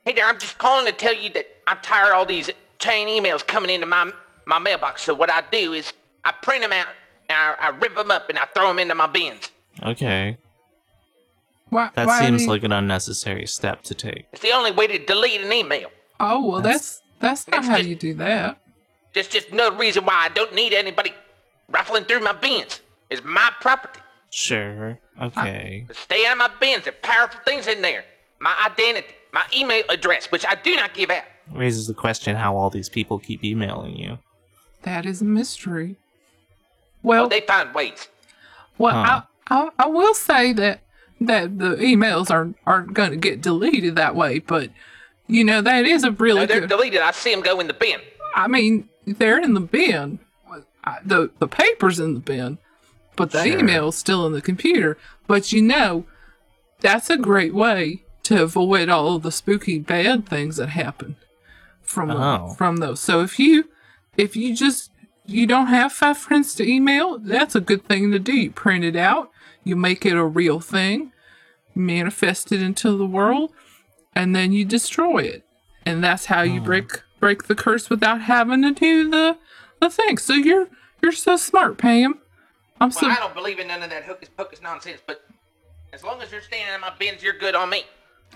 S7: Hey there, I'm just calling to tell you that I'm tired of all these chain emails coming into my my mailbox. So what I do is I print them out, and I, I rip them up, and I throw them into my bins.
S1: Okay.
S2: Why,
S1: That
S2: why
S1: seems
S2: you-
S1: like an unnecessary step to take.
S7: It's the only way to delete an email.
S2: Oh well, that's that's not how
S7: just-
S2: you do that.
S7: That's just another reason why I don't need anybody rifling through my bins. It's my property.
S1: Sure. Okay.
S7: But stay out of my bins. There are powerful things in there. My identity, my email address, which I do not give out.
S1: Raises the question how all these people keep emailing you.
S2: That is a mystery.
S7: Well,
S2: Well,
S7: they find ways.
S2: well,
S1: Huh.
S2: I, I I will say that that the emails are aren't going to get deleted that way, but you know that is a really
S7: No, they're
S2: good.
S7: deleted. I see them go in the bin.
S2: I mean, they're in the bin. The the paper's in the bin, but the
S1: Sure.
S2: email's still in the computer. But you know, that's a great way to avoid all of the spooky bad things that happen from the-
S1: Oh.
S2: from those. So if you if you just you don't have five friends to email, that's a good thing to do. You print it out, you make it a real thing, manifest it into the world, and then you destroy it. And that's how you hmm. break break the curse without having to do the the thing. So you're you're so smart, Pam. I'm so
S7: Well, I don't believe in none of that hocus pocus nonsense, but as long as you're standing in my bins, you're good on me.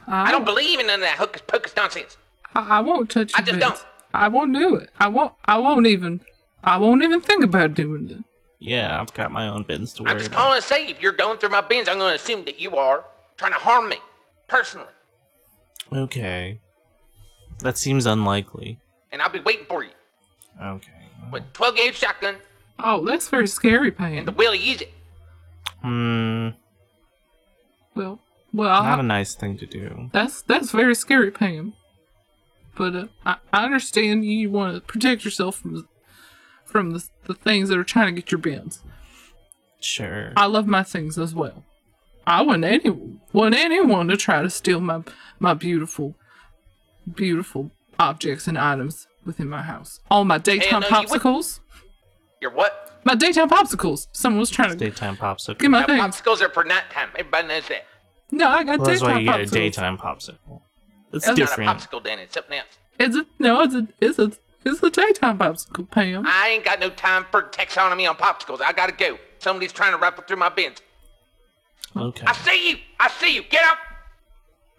S7: I don't believe in none of that hocus pocus nonsense.
S2: I, I won't touch
S7: I just
S2: bits.
S7: don't.
S2: I won't do it. I won't. I won't even. I won't even think about doing it.
S1: Yeah, I've got my own bins to worry
S7: I'm
S1: worry
S7: just
S1: about.
S7: calling to say if you're going through my bins, I'm going to assume that you are trying to harm me personally,
S1: Okay. That seems unlikely.
S7: and I'll be waiting for you
S1: Okay.
S7: with 12 gauge shotgun
S2: Oh, that's very scary,
S7: and the
S2: Pam.
S7: will to use it.
S1: Hmm.
S2: Well, well,
S1: Not
S2: I-
S1: a nice thing to do.
S2: that's that's very scary, Pam. But uh, I, I understand you want to protect yourself from from the, the things that are trying to get your bins.
S1: Sure.
S2: I love my things as well. I want any want anyone to try to steal my my beautiful, beautiful objects and items within my house. All my daytime
S7: no, you wouldn't.
S2: popsicles.
S7: Your what?
S2: My daytime popsicles. Someone was trying to
S1: Daytime popsicle.
S2: get my
S7: Now,
S2: things.
S7: popsicles are for nighttime. Everybody knows that.
S2: No, I got
S1: Well, that's
S2: daytime
S1: why you get a daytime popsicle. It's
S2: That's not a
S7: Not a popsicle, Dan. It's something else.
S2: It's a no. It's a it's a it's a daytime popsicle, Pam.
S7: I ain't got no time for taxonomy on popsicles. I gotta go. Somebody's trying to rifle through my bins.
S1: Okay.
S7: I see you. I see you. Get up.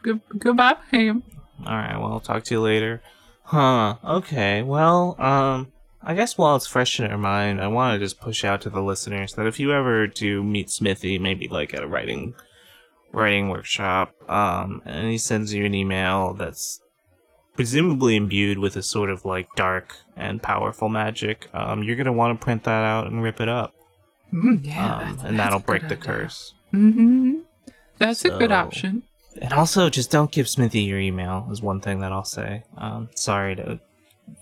S2: Good, goodbye, Pam.
S1: All right. Well, I'll talk to you later. Huh. Okay. Well, um, I guess while it's fresh in our mind, I want to just push out to the listeners that if you ever do meet Smithy, maybe like at a writing writing workshop, um, and he sends you an email that's presumably imbued with a sort of like dark and powerful magic. Um, you're gonna want to print that out and rip it up,
S2: Mm, yeah,
S1: um, and that'll break the
S2: idea.
S1: curse.
S2: Mm-hmm. That's a good option.
S1: And also, just don't give Smithy your email. Is one thing that I'll say. Um, sorry to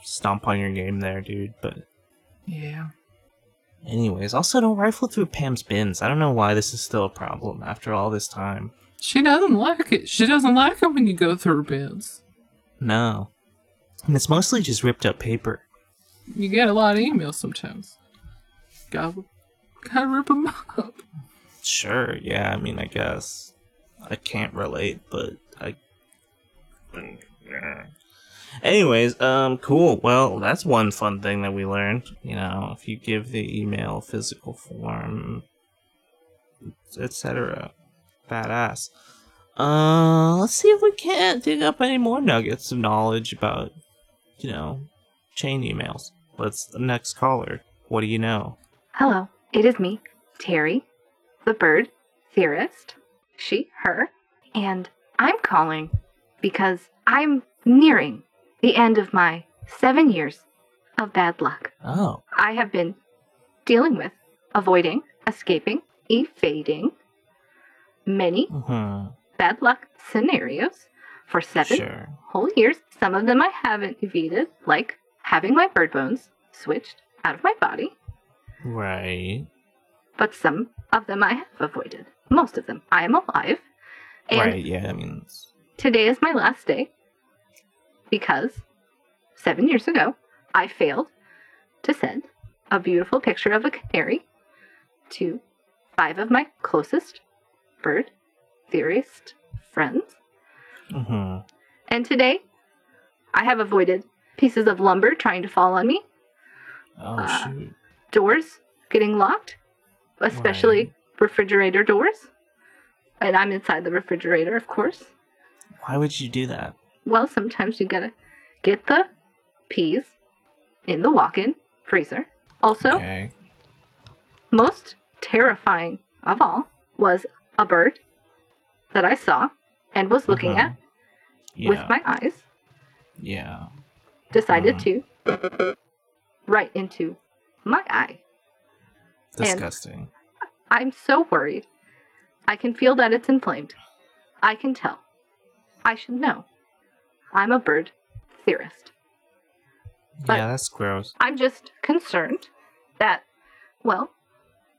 S1: stomp on your game there, dude, but
S2: Yeah.
S1: anyways, also don't rifle through Pam's bins. I don't know why this is still a problem after all this time.
S2: She doesn't like it. She doesn't like it when you go through bins.
S1: No, and it's mostly just ripped up paper.
S2: You get a lot of emails sometimes. Gotta, gotta rip them up.
S1: Sure, yeah, I mean, I guess. I can't relate, but I. Anyways, um, cool. Well, that's one fun thing that we learned. You know, if you give the email physical form, etc. Badass. Uh, let's see if we can't dig up any more nuggets of knowledge about, you know, chain emails. Let's the next caller. What do you know?
S8: Hello, it is me, Terry, the bird theorist. She, her. And I'm calling because I'm nearing the end of my seven years of bad luck.
S1: Oh,
S8: I have been dealing with, avoiding, escaping, evading many
S1: hmm
S8: bad luck scenarios for seven
S1: sure.
S8: whole years. Some of them I haven't evaded, like having my bird bones switched out of my body.
S1: Right.
S8: but some of them I have avoided. Most of them. I am alive. And
S1: right, yeah, I mean,
S8: today is my last day because seven years ago I failed to send a beautiful picture of a canary to five of my closest bird theorist friends.
S1: mhm.
S8: And today I have avoided pieces of lumber trying to fall on me,
S1: Oh,
S8: Uh,
S1: shoot.
S8: doors getting locked, especially
S1: Right.
S8: refrigerator doors. And I'm inside the refrigerator, of course.
S1: Why would you do that?
S8: Well, sometimes you gotta get the peas in the walk in freezer. Also,
S1: Okay.
S8: most terrifying of all was a bird that I saw and was looking
S1: Mhm.
S8: at
S1: Yeah.
S8: with my eyes,
S1: yeah.
S8: decided to right into my eye.
S1: Disgusting.
S8: I'm so worried. I can feel that it's inflamed. I can tell. I should know. I'm a bird theorist. but-
S1: yeah, that's gross.
S8: I'm just concerned that, well,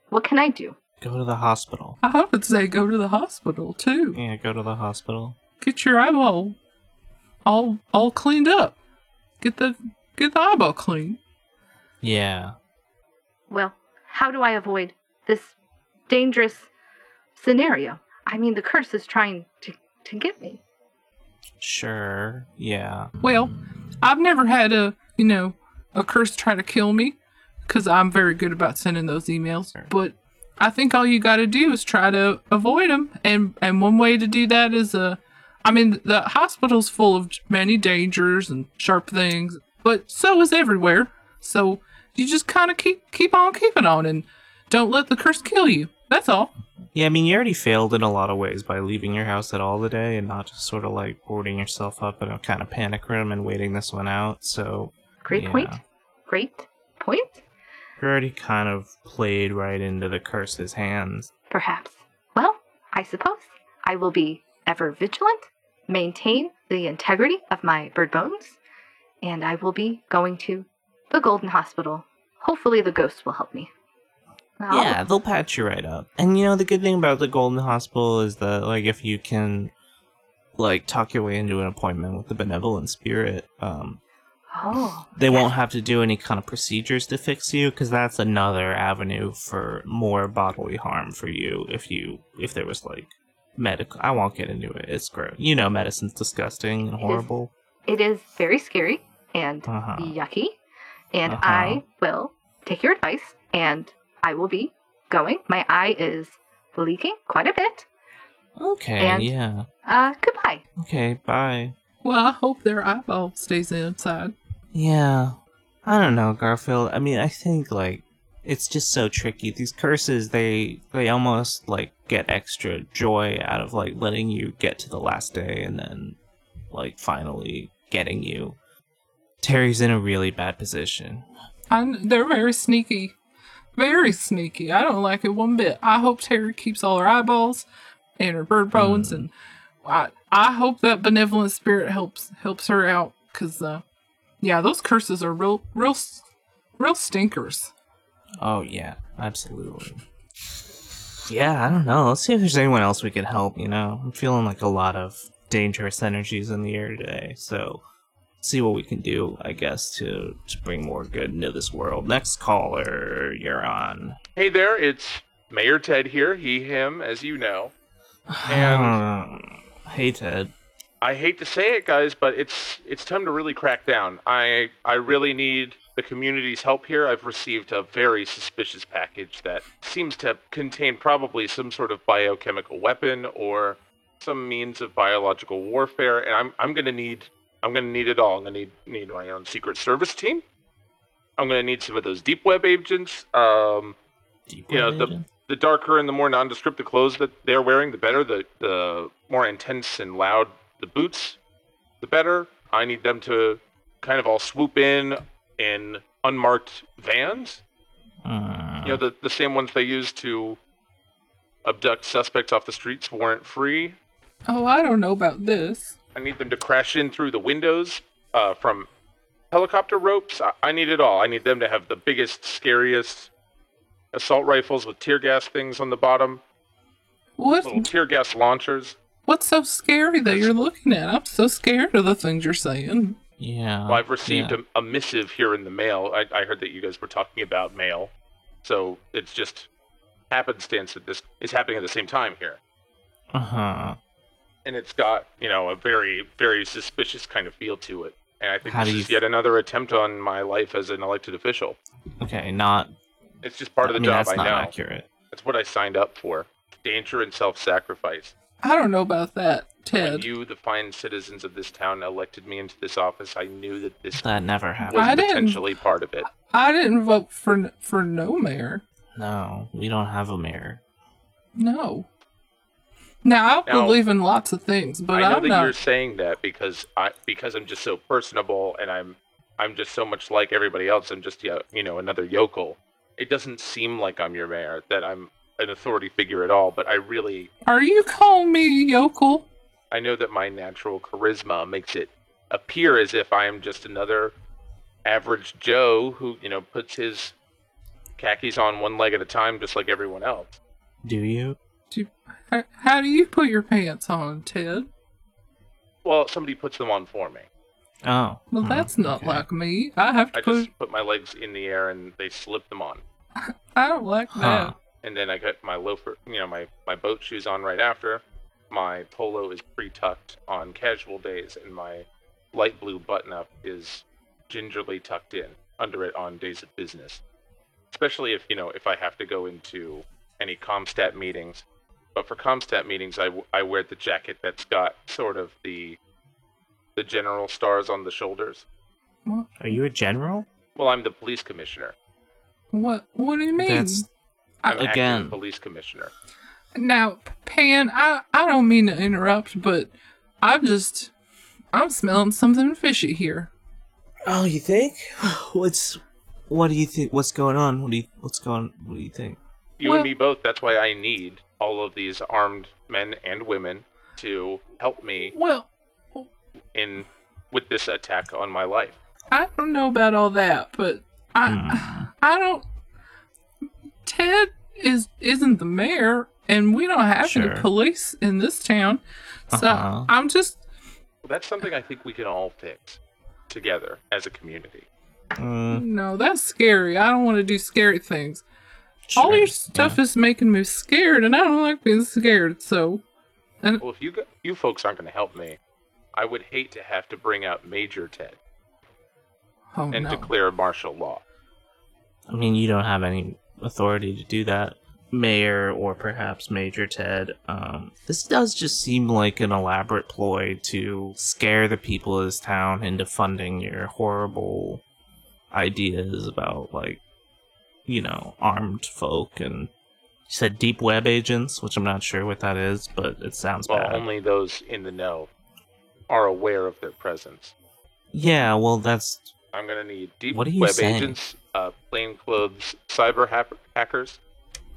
S8: what can I do?
S1: Go to the hospital.
S2: I would say go to the hospital too.
S1: Yeah, go to the hospital.
S2: Get your eyeball all all cleaned up. Get the get the eyeball clean.
S1: Yeah.
S8: Well, how do I avoid this dangerous scenario? I mean, the curse is trying to, to get me.
S1: Sure. Yeah.
S2: Well, I've never had a you know a curse try to kill me because I'm very good about sending those emails. But I think all you got to do is try to avoid them, and and one way to do that is uh, I mean the hospital's full of many dangers and sharp things, but so is everywhere. So you just kind of keep keep on keeping on, and don't let the curse kill you. That's all.
S1: Yeah, I mean, you already failed in a lot of ways by leaving your house at all today and not just sort of like boarding yourself up in a kind of panic room and waiting this one out. So
S8: Great
S1: Yeah.
S8: point. Great point.
S1: You already kind of played right into the curse's hands.
S8: Perhaps. Well, I suppose I will be ever vigilant, maintain the integrity of my bird bones, and I will be going to the Golden Hospital. Hopefully, the ghosts will help me. I'll-
S1: Yeah, they'll patch you right up. And you know, the good thing about the Golden Hospital is that, like, if you can, like, talk your way into an appointment with the benevolent spirit, um,
S8: Oh.
S1: they won't have to do any kind of procedures to fix you, because that's another avenue for more bodily harm for you. If you, if there was like medical, I won't get into it. It's gross. You know, medicine's disgusting and
S8: is.
S1: horrible.
S8: It is very scary and
S1: Uh-huh.
S8: yucky, and
S1: Uh-huh.
S8: I will take your advice and I will be going. My eye is leaking quite a bit.
S1: Okay,
S8: And-
S1: yeah.
S8: Uh, goodbye.
S1: Okay, bye.
S2: Well, I hope their eyeball stays inside.
S1: Yeah. I don't know, Garfield. I mean, I think like it's just so tricky. These curses, they they almost like get extra joy out of like letting you get to the last day and then like finally getting you. Terry's in a really bad position.
S2: They're very sneaky. Very sneaky. I don't like it one bit. I hope Terry keeps all her eyeballs and her bird bones, and I I hope that benevolent spirit helps helps her out. Cause uh, yeah, those curses are real real real stinkers.
S1: Oh yeah, absolutely. Yeah, I don't know. Let's see if there's anyone else we can help, you know? I'm feeling like a lot of dangerous energies in the air today, so see what we can do, I guess, to, to bring more good into this world. Next caller, you're on.
S9: Hey there, it's Mayor Ted here, he, him, as you know. (sighs) And
S1: hey Ted.
S9: I hate to say it, guys, but it's it's time to really crack down. I I really need the community's help here. I've received a very suspicious package that seems to contain probably some sort of biochemical weapon or some means of biological warfare, and I'm I'm gonna need I'm gonna need it all. I'm gonna need need my own secret service team. I'm gonna need some of those deep web agents. Um,
S1: Deep
S9: you know the the darker and the more nondescript the clothes that they're wearing, the better. The the more intense and loud the boots, the better. I need them to kind of all swoop in in unmarked vans.
S1: Uh,
S9: You know the the same ones they use to abduct suspects off the streets warrant free.
S2: Oh, I don't know about this.
S9: I need them to crash in through the windows uh, from helicopter ropes. I, I need it all. I need them to have the biggest, scariest assault rifles with tear gas things on the bottom,
S2: What
S9: little tear gas launchers.
S2: What's so scary that you're looking at? I'm so scared of the things you're saying.
S1: yeah.
S9: Well, I've received
S1: yeah.
S9: a, a missive here in the mail. I, I heard that you guys were talking about mail, so it's just happenstance that this is happening at the same time here,
S1: Uh-huh.
S9: and it's got you know a very very suspicious kind of feel to it. And I think
S1: How
S9: this
S1: do you
S9: is yet another attempt on my life as an elected official.
S1: Okay, not
S9: It's just part of the
S1: I mean,
S9: job.
S1: that's
S9: I
S1: not
S9: know.
S1: accurate.
S9: That's what I signed up for. Danger and self-sacrifice.
S2: I don't know about that, Ted.
S9: When you, the fine citizens of this town, elected me into this office, I knew that this
S1: That never
S9: was
S1: happened.
S2: I didn't-
S9: potentially part of it.
S2: I didn't vote for for no mayor.
S1: No, we don't have a mayor.
S2: No. Now I
S9: Now-
S2: believe in lots of things, but
S9: I know
S2: I'm
S9: that
S2: not.
S9: you're saying that because I because I'm just so personable and I'm I'm just so much like everybody else. I'm just yeah, you know another yokel. It doesn't seem like I'm your mayor that I'm an authority figure at all. But I really
S2: Are you calling me a yokel?
S9: I know that my natural charisma makes it appear as if I am just another average Joe who you know puts his khakis on one leg at a time, just like everyone else.
S1: Do you?
S2: Do, how, how do you put your pants on, Ted?
S9: Well, somebody puts them on for me.
S1: Oh.
S2: Well,
S1: hmm,
S2: that's not
S1: okay.
S2: like me. I have to
S9: I
S2: put.
S9: just put my legs in the air and they slip them on.
S2: I don't like
S1: Huh.
S2: that.
S9: And then I got my loafer, you know, my my boat shoes on right after. My polo is pre-tucked on casual days, and my light blue button-up is gingerly tucked in under it on days of business. Especially if you know if I have to go into any CompStat meetings. But for CompStat meetings, I, w- I wear the jacket that's got sort of the the general stars on the shoulders.
S2: What?
S1: Are you a general?
S9: Well, I'm the police commissioner.
S2: What? What do you mean?
S1: That's
S9: I'm acting
S1: Again.
S9: police commissioner.
S2: Now, Pan, I I don't mean to interrupt, but I'm just I'm smelling something fishy here.
S1: Oh, you think? (sighs) What's what do you think? What's going on? What do you what's going? What do you think?
S9: You
S2: Well-
S9: and me both. That's why I need all of these armed men and women to help me
S2: Well,
S9: in with this attack on my life.
S2: I don't know about all that, but I
S1: Hmm.
S2: I don't. Ted is isn't the mayor, and we don't have
S1: Sure.
S2: any police in this town. So
S1: Uh-huh.
S2: I'm just
S9: Well, that's something I think we can all fix together as a community.
S1: Mm,
S2: no, that's scary. I don't want to do scary things. All your stuff is making me scared, and I don't like being scared. So, and
S9: Well, if you go- you folks aren't going to help me, I would hate to have to bring out Major Ted
S2: oh
S9: and
S2: no,
S9: declare martial law.
S1: I mean, you don't have any authority to do that, Mayor or perhaps Major Ted. Um, this does just seem like an elaborate ploy to scare the people of this town into funding your horrible ideas about, like, you know, armed folk and said deep web agents, which I'm not sure what that is, but it sounds
S10: Well,
S1: bad.
S10: only those in the know are aware of their presence.
S1: Yeah, well, that's
S10: I'm gonna need deep
S1: What are you
S10: web
S1: saying?
S10: agents, uh, plainclothes cyber hack- hackers.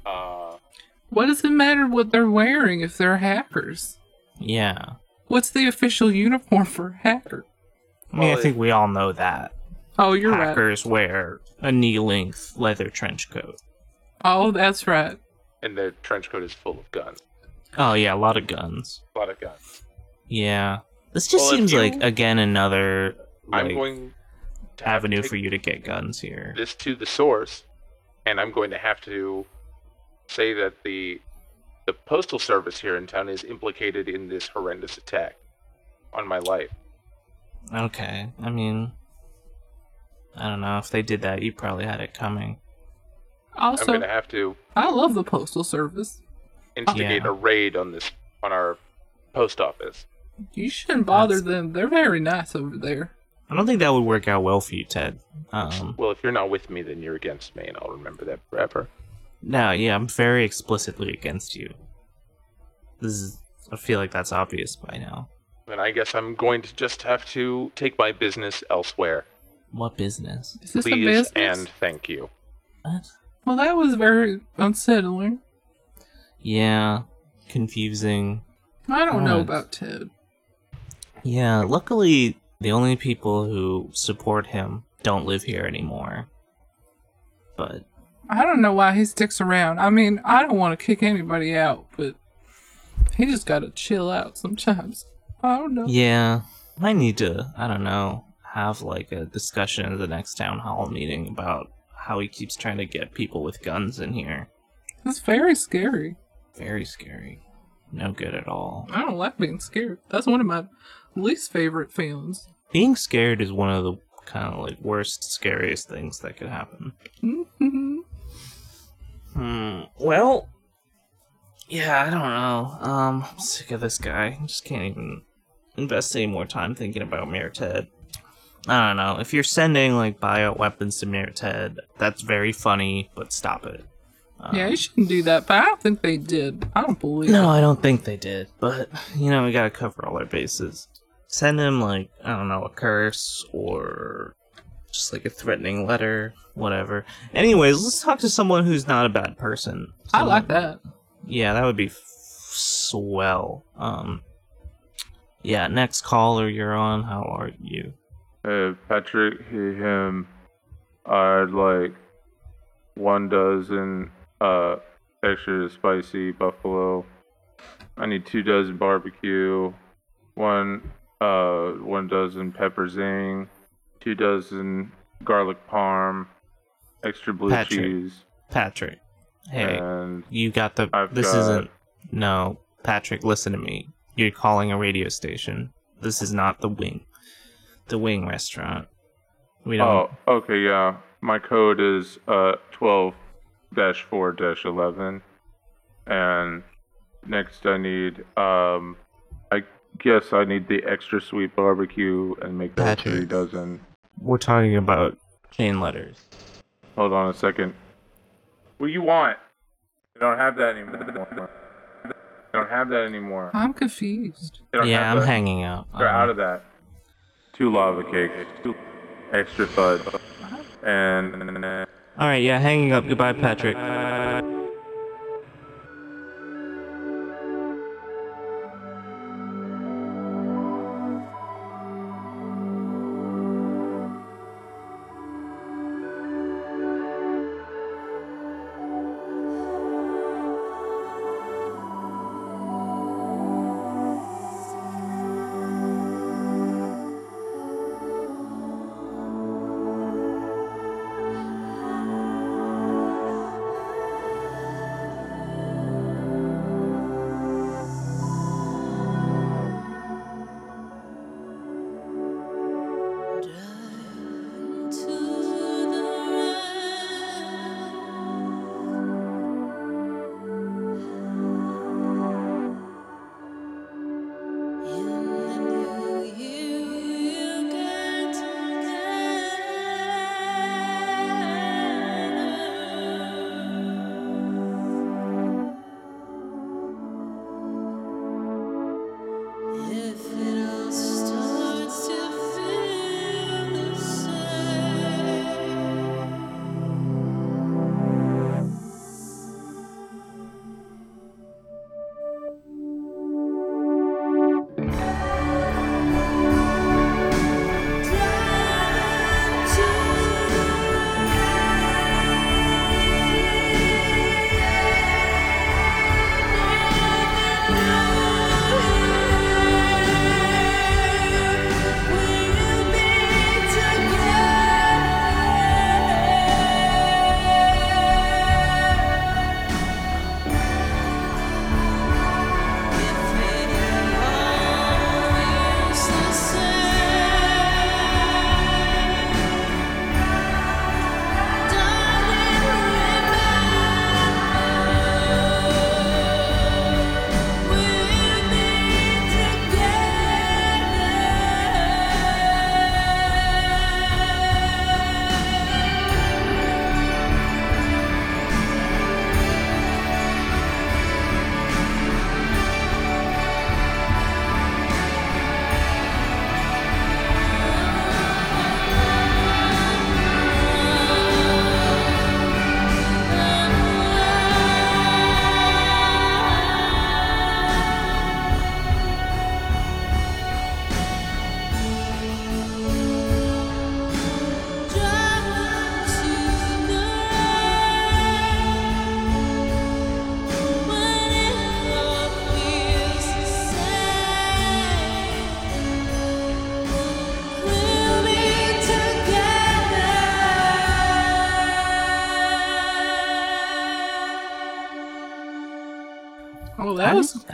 S10: Uh,
S2: What does it matter what they're wearing if they're hackers?
S1: yeah.
S2: What's the official uniform for a hacker?
S1: I mean,
S10: Well,
S1: I think we all know that
S2: Oh, you're right.
S1: hackers wear a knee-length leather trench coat.
S2: Oh, that's right.
S10: and their trench coat is full of guns.
S1: Oh yeah, a lot of guns.
S10: A lot of guns.
S1: Yeah, this just
S10: Well,
S1: seems
S10: you-
S1: like again another
S10: I'm going to have to
S1: avenue
S10: take
S1: for you to get guns here.
S10: this to the source, and I'm going to have to say that the the postal service here in town is implicated in this horrendous attack on my life.
S1: Okay, I mean, I don't know if they did that. You probably had it coming.
S10: Also, I'm
S2: Also,
S10: going to have to
S2: I love the postal service.
S10: instigate
S1: Yeah.
S10: a raid on this on our post office.
S2: You shouldn't bother
S1: That's-
S2: them. They're very nice over there.
S1: I don't think that would work out well for you, Ted. Um,
S10: Well, if you're not with me, then you're against me, and I'll remember that forever.
S1: no, yeah, I'm very explicitly against you. This is. I feel like that's obvious by now.
S10: Then I guess I'm going to just have to take my business elsewhere.
S1: What business?
S2: Is this a
S10: Please
S2: business?
S10: and thank you.
S1: What?
S2: Well, that was very unsettling.
S1: Yeah, confusing.
S2: I don't know about Ted.
S1: Yeah, luckily the only people who support him don't live here anymore. But
S2: I don't know why he sticks around. I mean, I don't want to kick anybody out, but he just got to chill out sometimes. I don't know.
S1: yeah, I need to, I don't know, have like a discussion at the next town hall meeting about how he keeps trying to get people with guns in here.
S2: It's very scary.
S1: Very scary. No good at all.
S2: I don't like being scared. That's one of my least favorite feelings.
S1: Being scared is one of the kind of like worst, scariest things that could happen.
S2: Mhm.
S1: Hmm. Well, yeah, I don't know. Um, I'm sick of this guy. I just can't even invest any more time thinking about Mayor Ted. I don't know. If you're sending like bio weapons to Mayor Ted, that's very funny, but stop it. Um,
S2: yeah, you shouldn't do that, but I don't think they did. I don't believe
S1: No,
S2: it.
S1: I don't think they did. But you know, we gotta cover all our bases. Send him like I don't know a curse or just like a threatening letter, whatever. Anyways, let's talk to someone who's not a bad person.
S2: I like that.
S1: Yeah, that would be f- swell. Um, yeah, next caller you're on. How are you?
S9: Hey, Patrick, he, him. I'd like one dozen uh extra spicy buffalo. I need two dozen barbecue, one uh one dozen pepper zing, two dozen garlic parm, extra blue
S1: Patrick.
S9: cheese,
S1: Patrick. Hey,
S9: and
S1: you got the.
S9: I've
S1: this
S9: got-
S1: isn't. No, Patrick, listen to me. You're calling a radio station. This is not the wing. The wing restaurant. We don't.
S9: oh, okay, yeah. My code is uh twelve dash four dash eleven, and next I need um, I guess I need the extra sweet barbecue and make that three
S1: Patrick.
S9: dozen.
S1: We're talking about chain letters.
S9: Hold on a second. What do you want? I don't have that anymore. I don't have that anymore.
S2: I'm confused.
S1: Yeah, I'm
S9: that.
S1: hanging out.
S9: They're
S1: Um,
S9: out of that. Two lava cakes, two extra fudge, and
S1: All right, yeah, hanging up. Goodbye, Patrick.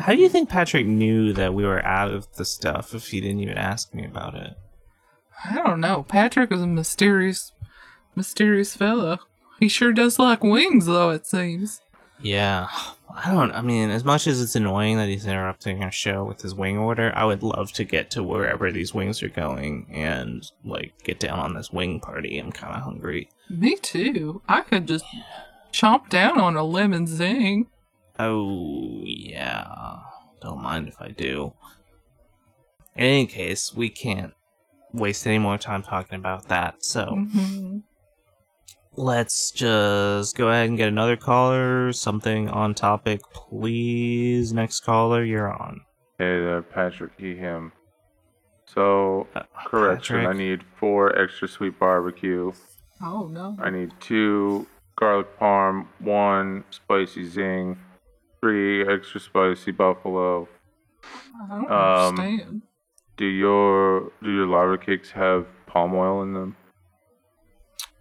S1: How do you think Patrick knew that we were out of the stuff if he didn't even ask me about it?
S2: I don't know. Patrick is a mysterious, mysterious fellow. He sure does like wings, though. It seems.
S1: Yeah, I don't. I mean, as much as it's annoying that he's interrupting our show with his wing order, I would love to get to wherever these wings are going and like get down on this wing party. I'm kind of hungry.
S2: Me too. I could just chomp down on a lemon zing.
S1: Oh yeah, don't mind if I do. In any case, we can't waste any more time talking about that. So
S2: Mhm.
S1: let's just go ahead and get another caller. Something on topic, please. Next caller, you're on.
S9: Hey there, Patrick, he, him. So,
S1: Uh,
S9: correction, I need four extra sweet barbecue.
S2: Oh no.
S9: I need two garlic parm, one spicy zing, three extra spicy buffalo.
S2: I don't
S9: Um,
S2: understand.
S9: Do your do your lava cakes have palm oil in them?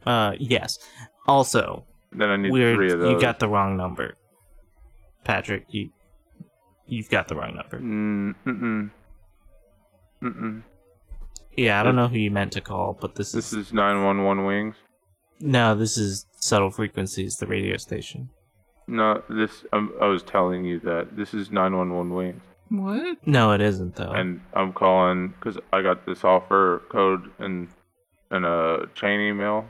S1: Uh, yes. Also,
S9: Then I need three of those.
S1: you got the wrong number, Patrick. You you've got the wrong number.
S9: Mm, mm-mm. Mm-mm.
S1: Yeah, I don't know who you meant to call, but this
S9: This
S1: is
S9: is 911 wings.
S1: no, this is subtle frequencies, the radio station.
S9: No, this I'm, I was telling you that this is 911 wings,
S2: What?
S1: No, it isn't though.
S9: and I'm calling because I got this offer code and and a chain email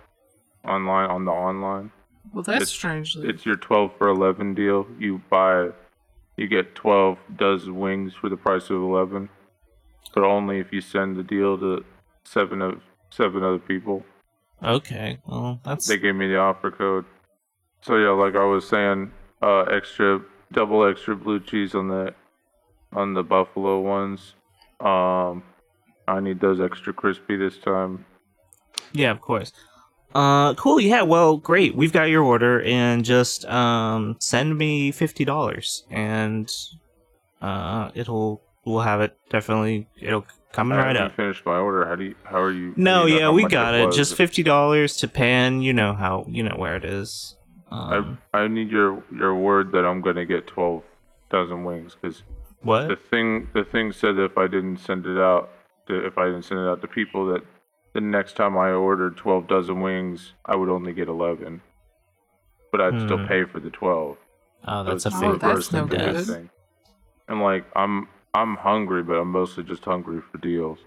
S9: online on the online.
S2: Well, that's
S9: It's-
S2: strangely.
S9: It's your 12 for 11 deal. You buy, you get 12 dozen wings for the price of 11, but only if you send the deal to seven of seven other people.
S1: okay, well that's
S9: They gave me the offer code. So yeah, like I was saying, uh, extra, double extra blue cheese on the, on the buffalo ones. Um, I need those extra crispy this time.
S1: yeah, of course. Uh, cool. Yeah, well, great. We've got your order, and just um send me fifty dollars, and uh, it'll we'll have it definitely. It'll coming right up.
S9: finished my order. How do you? How are you?
S1: No,
S9: you know
S1: yeah, we got it.
S9: was?
S1: Just fifty dollars to pan. You know how you know where it is. Um,
S9: I I need your your word that I'm gonna get twelve dozen wings because
S1: what?
S9: the thing the thing said if I didn't send it out to, if I didn't send it out to people that the next time I ordered twelve dozen wings I would only get eleven, but I'd still
S1: Hmm.
S9: pay for the twelve.
S1: Oh, that's a
S9: Those
S2: Oh,
S1: fake
S2: that's no good.
S9: thing. And like I'm I'm hungry, but I'm mostly just hungry for deals.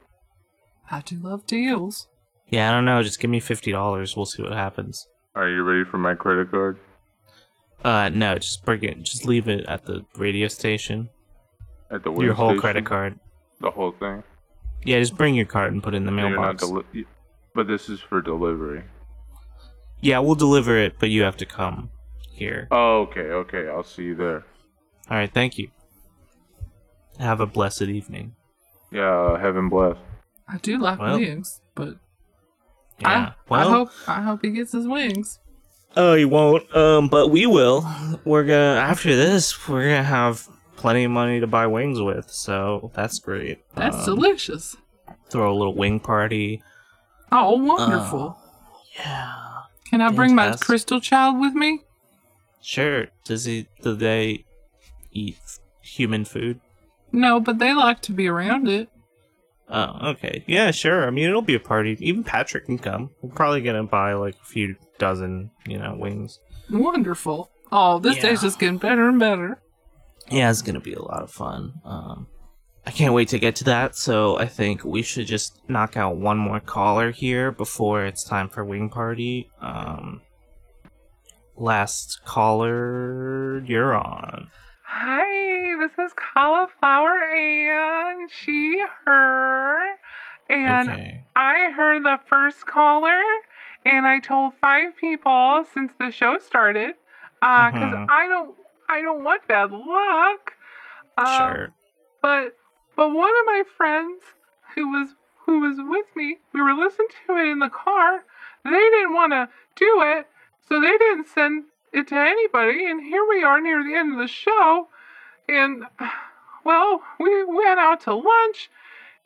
S2: I do love deals.
S1: Yeah, I don't know. Just give me fifty dollars. We'll see what happens.
S9: Are you ready for my credit card?
S1: Uh, no, just bring it. Just leave it at the radio station.
S9: At the
S1: Your whole
S9: station?
S1: credit card.
S9: The whole thing.
S1: Yeah, just bring your card and put it in the mailbox.
S9: deli- but this is for delivery.
S1: yeah, we'll deliver it, but you have to come here.
S9: Oh, okay, okay. I'll see you there.
S1: All right, thank you. Have a blessed evening.
S9: Yeah, heaven bless.
S2: I do like
S1: Well,
S2: wings, but
S1: Yeah.
S2: I, I hope I hope he gets his wings.
S1: Oh, he won't. Um, but we will. We're gonna after this. We're gonna have plenty of money to buy wings with, so that's great.
S2: That's
S1: Um,
S2: delicious.
S1: Throw a little wing party.
S2: Oh, wonderful.
S1: Yeah.
S2: Can I bring my crystal child with me?
S1: Sure. Does he? Do they eat human food?
S2: No, but they like to be around it.
S1: Oh, okay. Yeah, sure. I mean, it'll be a party. Even Patrick can come. We're probably gonna buy like a few dozen, you know, wings.
S2: Wonderful. Oh, this
S1: Yeah.
S2: day's just getting better and better.
S1: Yeah, it's gonna be a lot of fun. Um, I can't wait to get to that. So I think we should just knock out one more caller here before it's time for wing party. Um, last caller, you're on.
S5: Hi, this is Cauliflower and she, her. And
S1: Okay.
S5: I heard the first caller and I told five people since the show started. Uh, cause
S1: Mhm.
S5: I don't, I don't want bad luck. Um,
S1: Sure.
S5: But, but one of my friends who was, who was with me, we were listening to it in the car. They didn't want to do it, so they didn't send it to anybody. And here we are near the end of the show. And, well, we went out to lunch.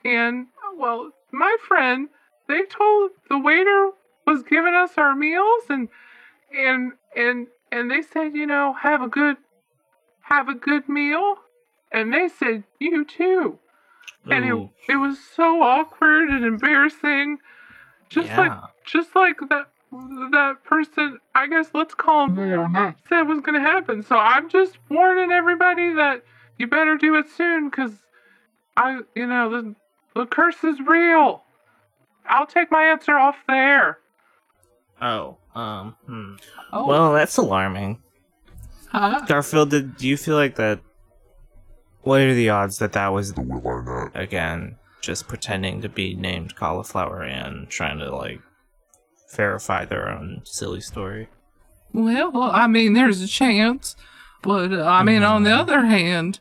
S5: And, well, my friend, they told the waiter was giving us our meals and, and, and, and they said, you know, have a good, have a good meal.
S2: and they said you too. And it, it was so awkward and embarrassing. Just like just like that that person I guess let's call him said was gonna happen. So I'm just warning everybody that you better do it soon because I you know the the curse is real. I'll take my answer off there.
S1: Oh, um, hmm.
S2: Oh,
S1: Well, that's alarming.
S2: huh?
S1: Garfield, did do you feel like that? What are the odds that that was again just pretending to be named Cauliflower and trying to like verify their own silly story?
S2: Well, I mean, there's a chance, but uh, I mean, on the other hand,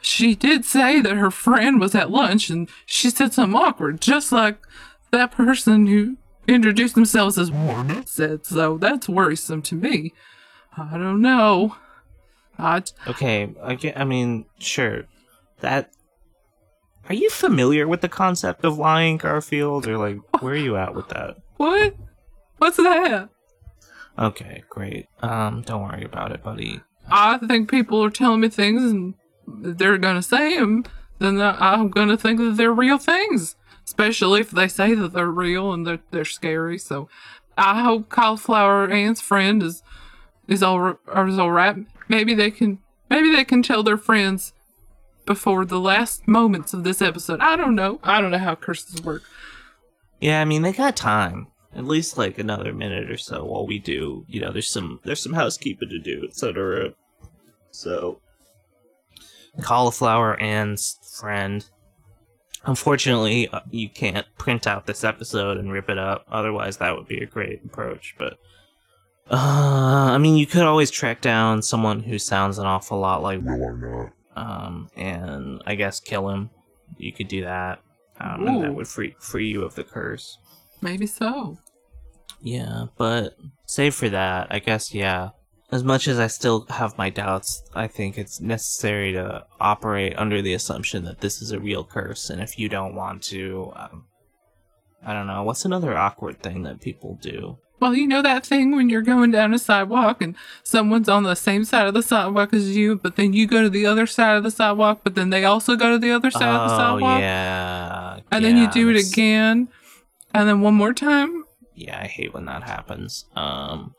S2: she did say that her friend was at lunch and she said something awkward, just like that person who introduced themselves as Warner said. So that's worrisome to me. I don't know. I
S1: Okay, I get, I mean, sure. That. Are you familiar with the concept of lying, Garfield, or like where are you at with that?
S2: What? What's that?
S1: Okay, great. Um, don't worry about it, buddy.
S2: I think people are telling me things and they're gonna say them. Then I'm gonna think that they're real things, especially if they say that they're real and they're they're scary. So I hope Cauliflower Ann's friend is is all is all right. Maybe they can maybe they can tell their friends before the last moments of this episode. I don't know. I don't know how curses work.
S1: Yeah, I mean they got time. At least like another minute or so while we do. You know, there's some there's some housekeeping to do, etc. So, cauliflower Ann's friend. Unfortunately, uh, you can't print out this episode and rip it up. Otherwise, that would be a great approach. But, uh, I mean, you could always track down someone who sounds an awful lot like um, and I guess kill him. You could do that, um, and that would free free you of the curse.
S2: Maybe so.
S1: Yeah, but save for that, I guess, yeah. As much as I still have my doubts, I think it's necessary to operate under the assumption that this is a real curse, and if you don't want to, um, I don't know, what's another awkward thing that people do?
S2: Well, you know that thing when you're going down a sidewalk and someone's on the same side of the sidewalk as you, but then you go to the other side of the sidewalk, but then they also go to the other side of the
S1: oh,
S2: sidewalk.
S1: yeah.
S2: And then you do it again. And then one more time.
S1: Yeah, I hate when that happens. Um,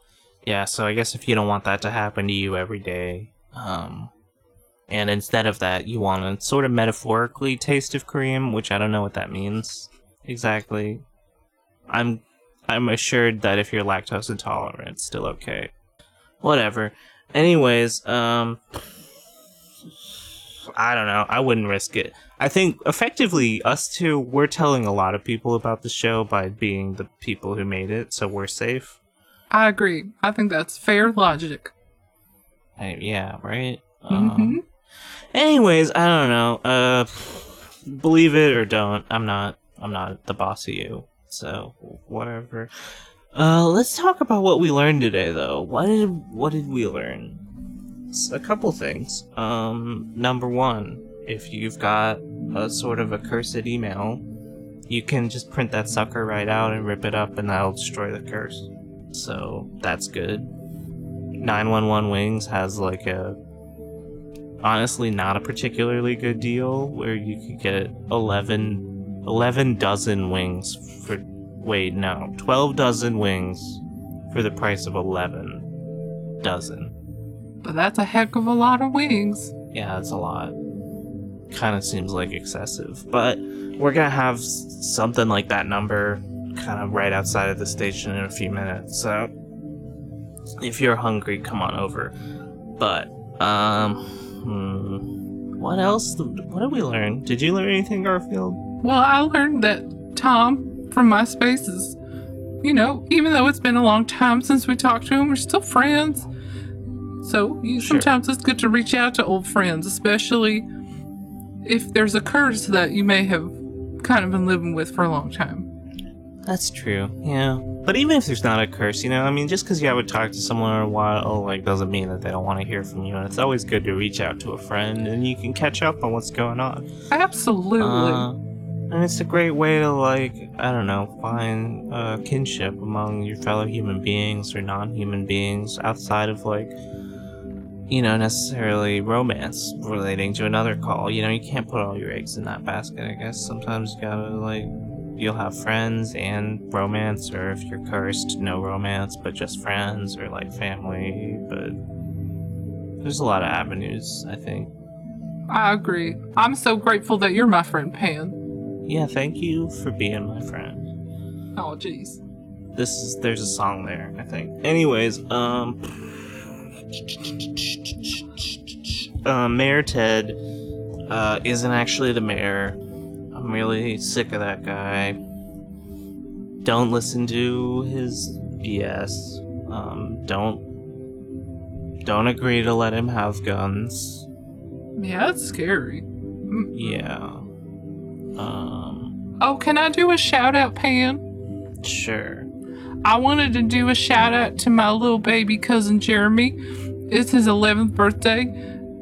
S1: yeah, so I guess if you don't want that to happen to you every day, um, and instead of that, you want to sort of metaphorically taste of cream, which I don't know what that means exactly. I'm I'm assured that if you're lactose intolerant, it's still okay. Whatever. Anyways, um, I don't know. I wouldn't risk it. I think effectively us two, we're telling a lot of people about the show by being the people who made it, so we're safe.
S2: I agree. I think that's fair logic.
S1: I, yeah, right.
S2: Mm-hmm.
S1: Um, anyways, I don't know. Uh, believe it or don't. I'm not. I'm not the boss of you. So whatever. Uh, let's talk about what we learned today, though. What did What did we learn? a couple things. Um, number one, if you've got a sort of a cursed email, you can just print that sucker right out and rip it up, and that'll destroy the curse. So that's good. 911 Wings has like a honestly not a particularly good deal where you could get 11 11 dozen wings wait no. 12 dozen wings for the price of 11 dozen.
S2: But that's a heck of a lot of wings.
S1: yeah that's a lot. Kind of seems like excessive. But we're gonna have something like that number kind of right outside of the station in a few minutes so if you're hungry come on over. But um hmm, what else what did we learn? Did you learn anything garfield?
S2: Well, I learned that Tom from MySpace is, you know, even though it's been a long time since we talked to him, we're still friends. So you,
S1: Sure.
S2: sometimes it's good to reach out to old friends, especially if there's a curse that you may have kind of been living with for a long time.
S1: That's true, yeah. But even if there's not a curse, you know, I mean, just because you haven't talked to someone in a while, like, doesn't mean that they don't want to hear from you. And it's always good to reach out to a friend and you can catch up on what's going on.
S2: Absolutely.
S1: Uh, and it's a great way to, like, I don't know, find uh, kinship among your fellow human beings or non human beings outside of, like, you know, necessarily romance relating to another call. You know, you can't put all your eggs in that basket, I guess. Sometimes you gotta, like, you'll have friends and romance, or if you're cursed, no romance, but just friends, or like family. But there's a lot of avenues, I think.
S2: I agree. I'm so grateful that you're my friend, Pan.
S1: Yeah, thank you for being my friend.
S2: Oh, jeez.
S1: This is there's a song there, I think. Anyways, um uh, Mayor Ted uh, isn't actually the mayor. I'm really sick of that guy. Don't listen to his BS. Um, don't don't agree to let him have guns.
S2: Yeah, that's scary.
S1: Yeah. Um,
S2: Oh, can I do a shout out, Pan?
S1: sure.
S2: I wanted to do a shout out to my little baby cousin Jeremy. It's his 11th birthday,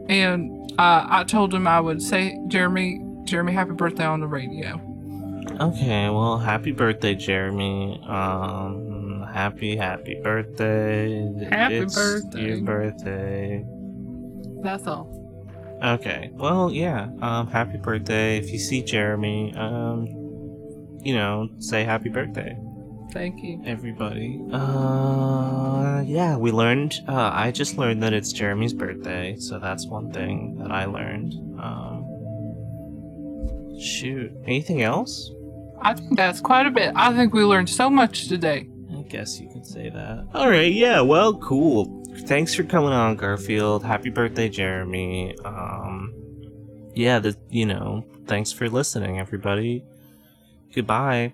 S2: and uh, I told him I would say, Jeremy, Jeremy, happy birthday on the radio.
S1: Okay, well, happy birthday, Jeremy. Um, happy, happy birthday.
S2: Happy
S1: It's
S2: birthday.
S1: Your birthday.
S2: That's all.
S1: Okay, well, yeah. Um, happy birthday. If you see Jeremy, um, you know, say happy birthday,
S2: Thank you.
S1: everybody. Uh, yeah, we learned. Uh, I just learned that it's Jeremy's birthday, so that's one thing that I learned. Um, shoot, anything else?
S2: I think that's quite a bit. I think we learned so much today.
S1: I guess you could say that. All right, yeah, well, cool. Thanks for coming on, Garfield. Happy birthday, Jeremy. Um, yeah, the, you know, thanks for listening, everybody. Goodbye.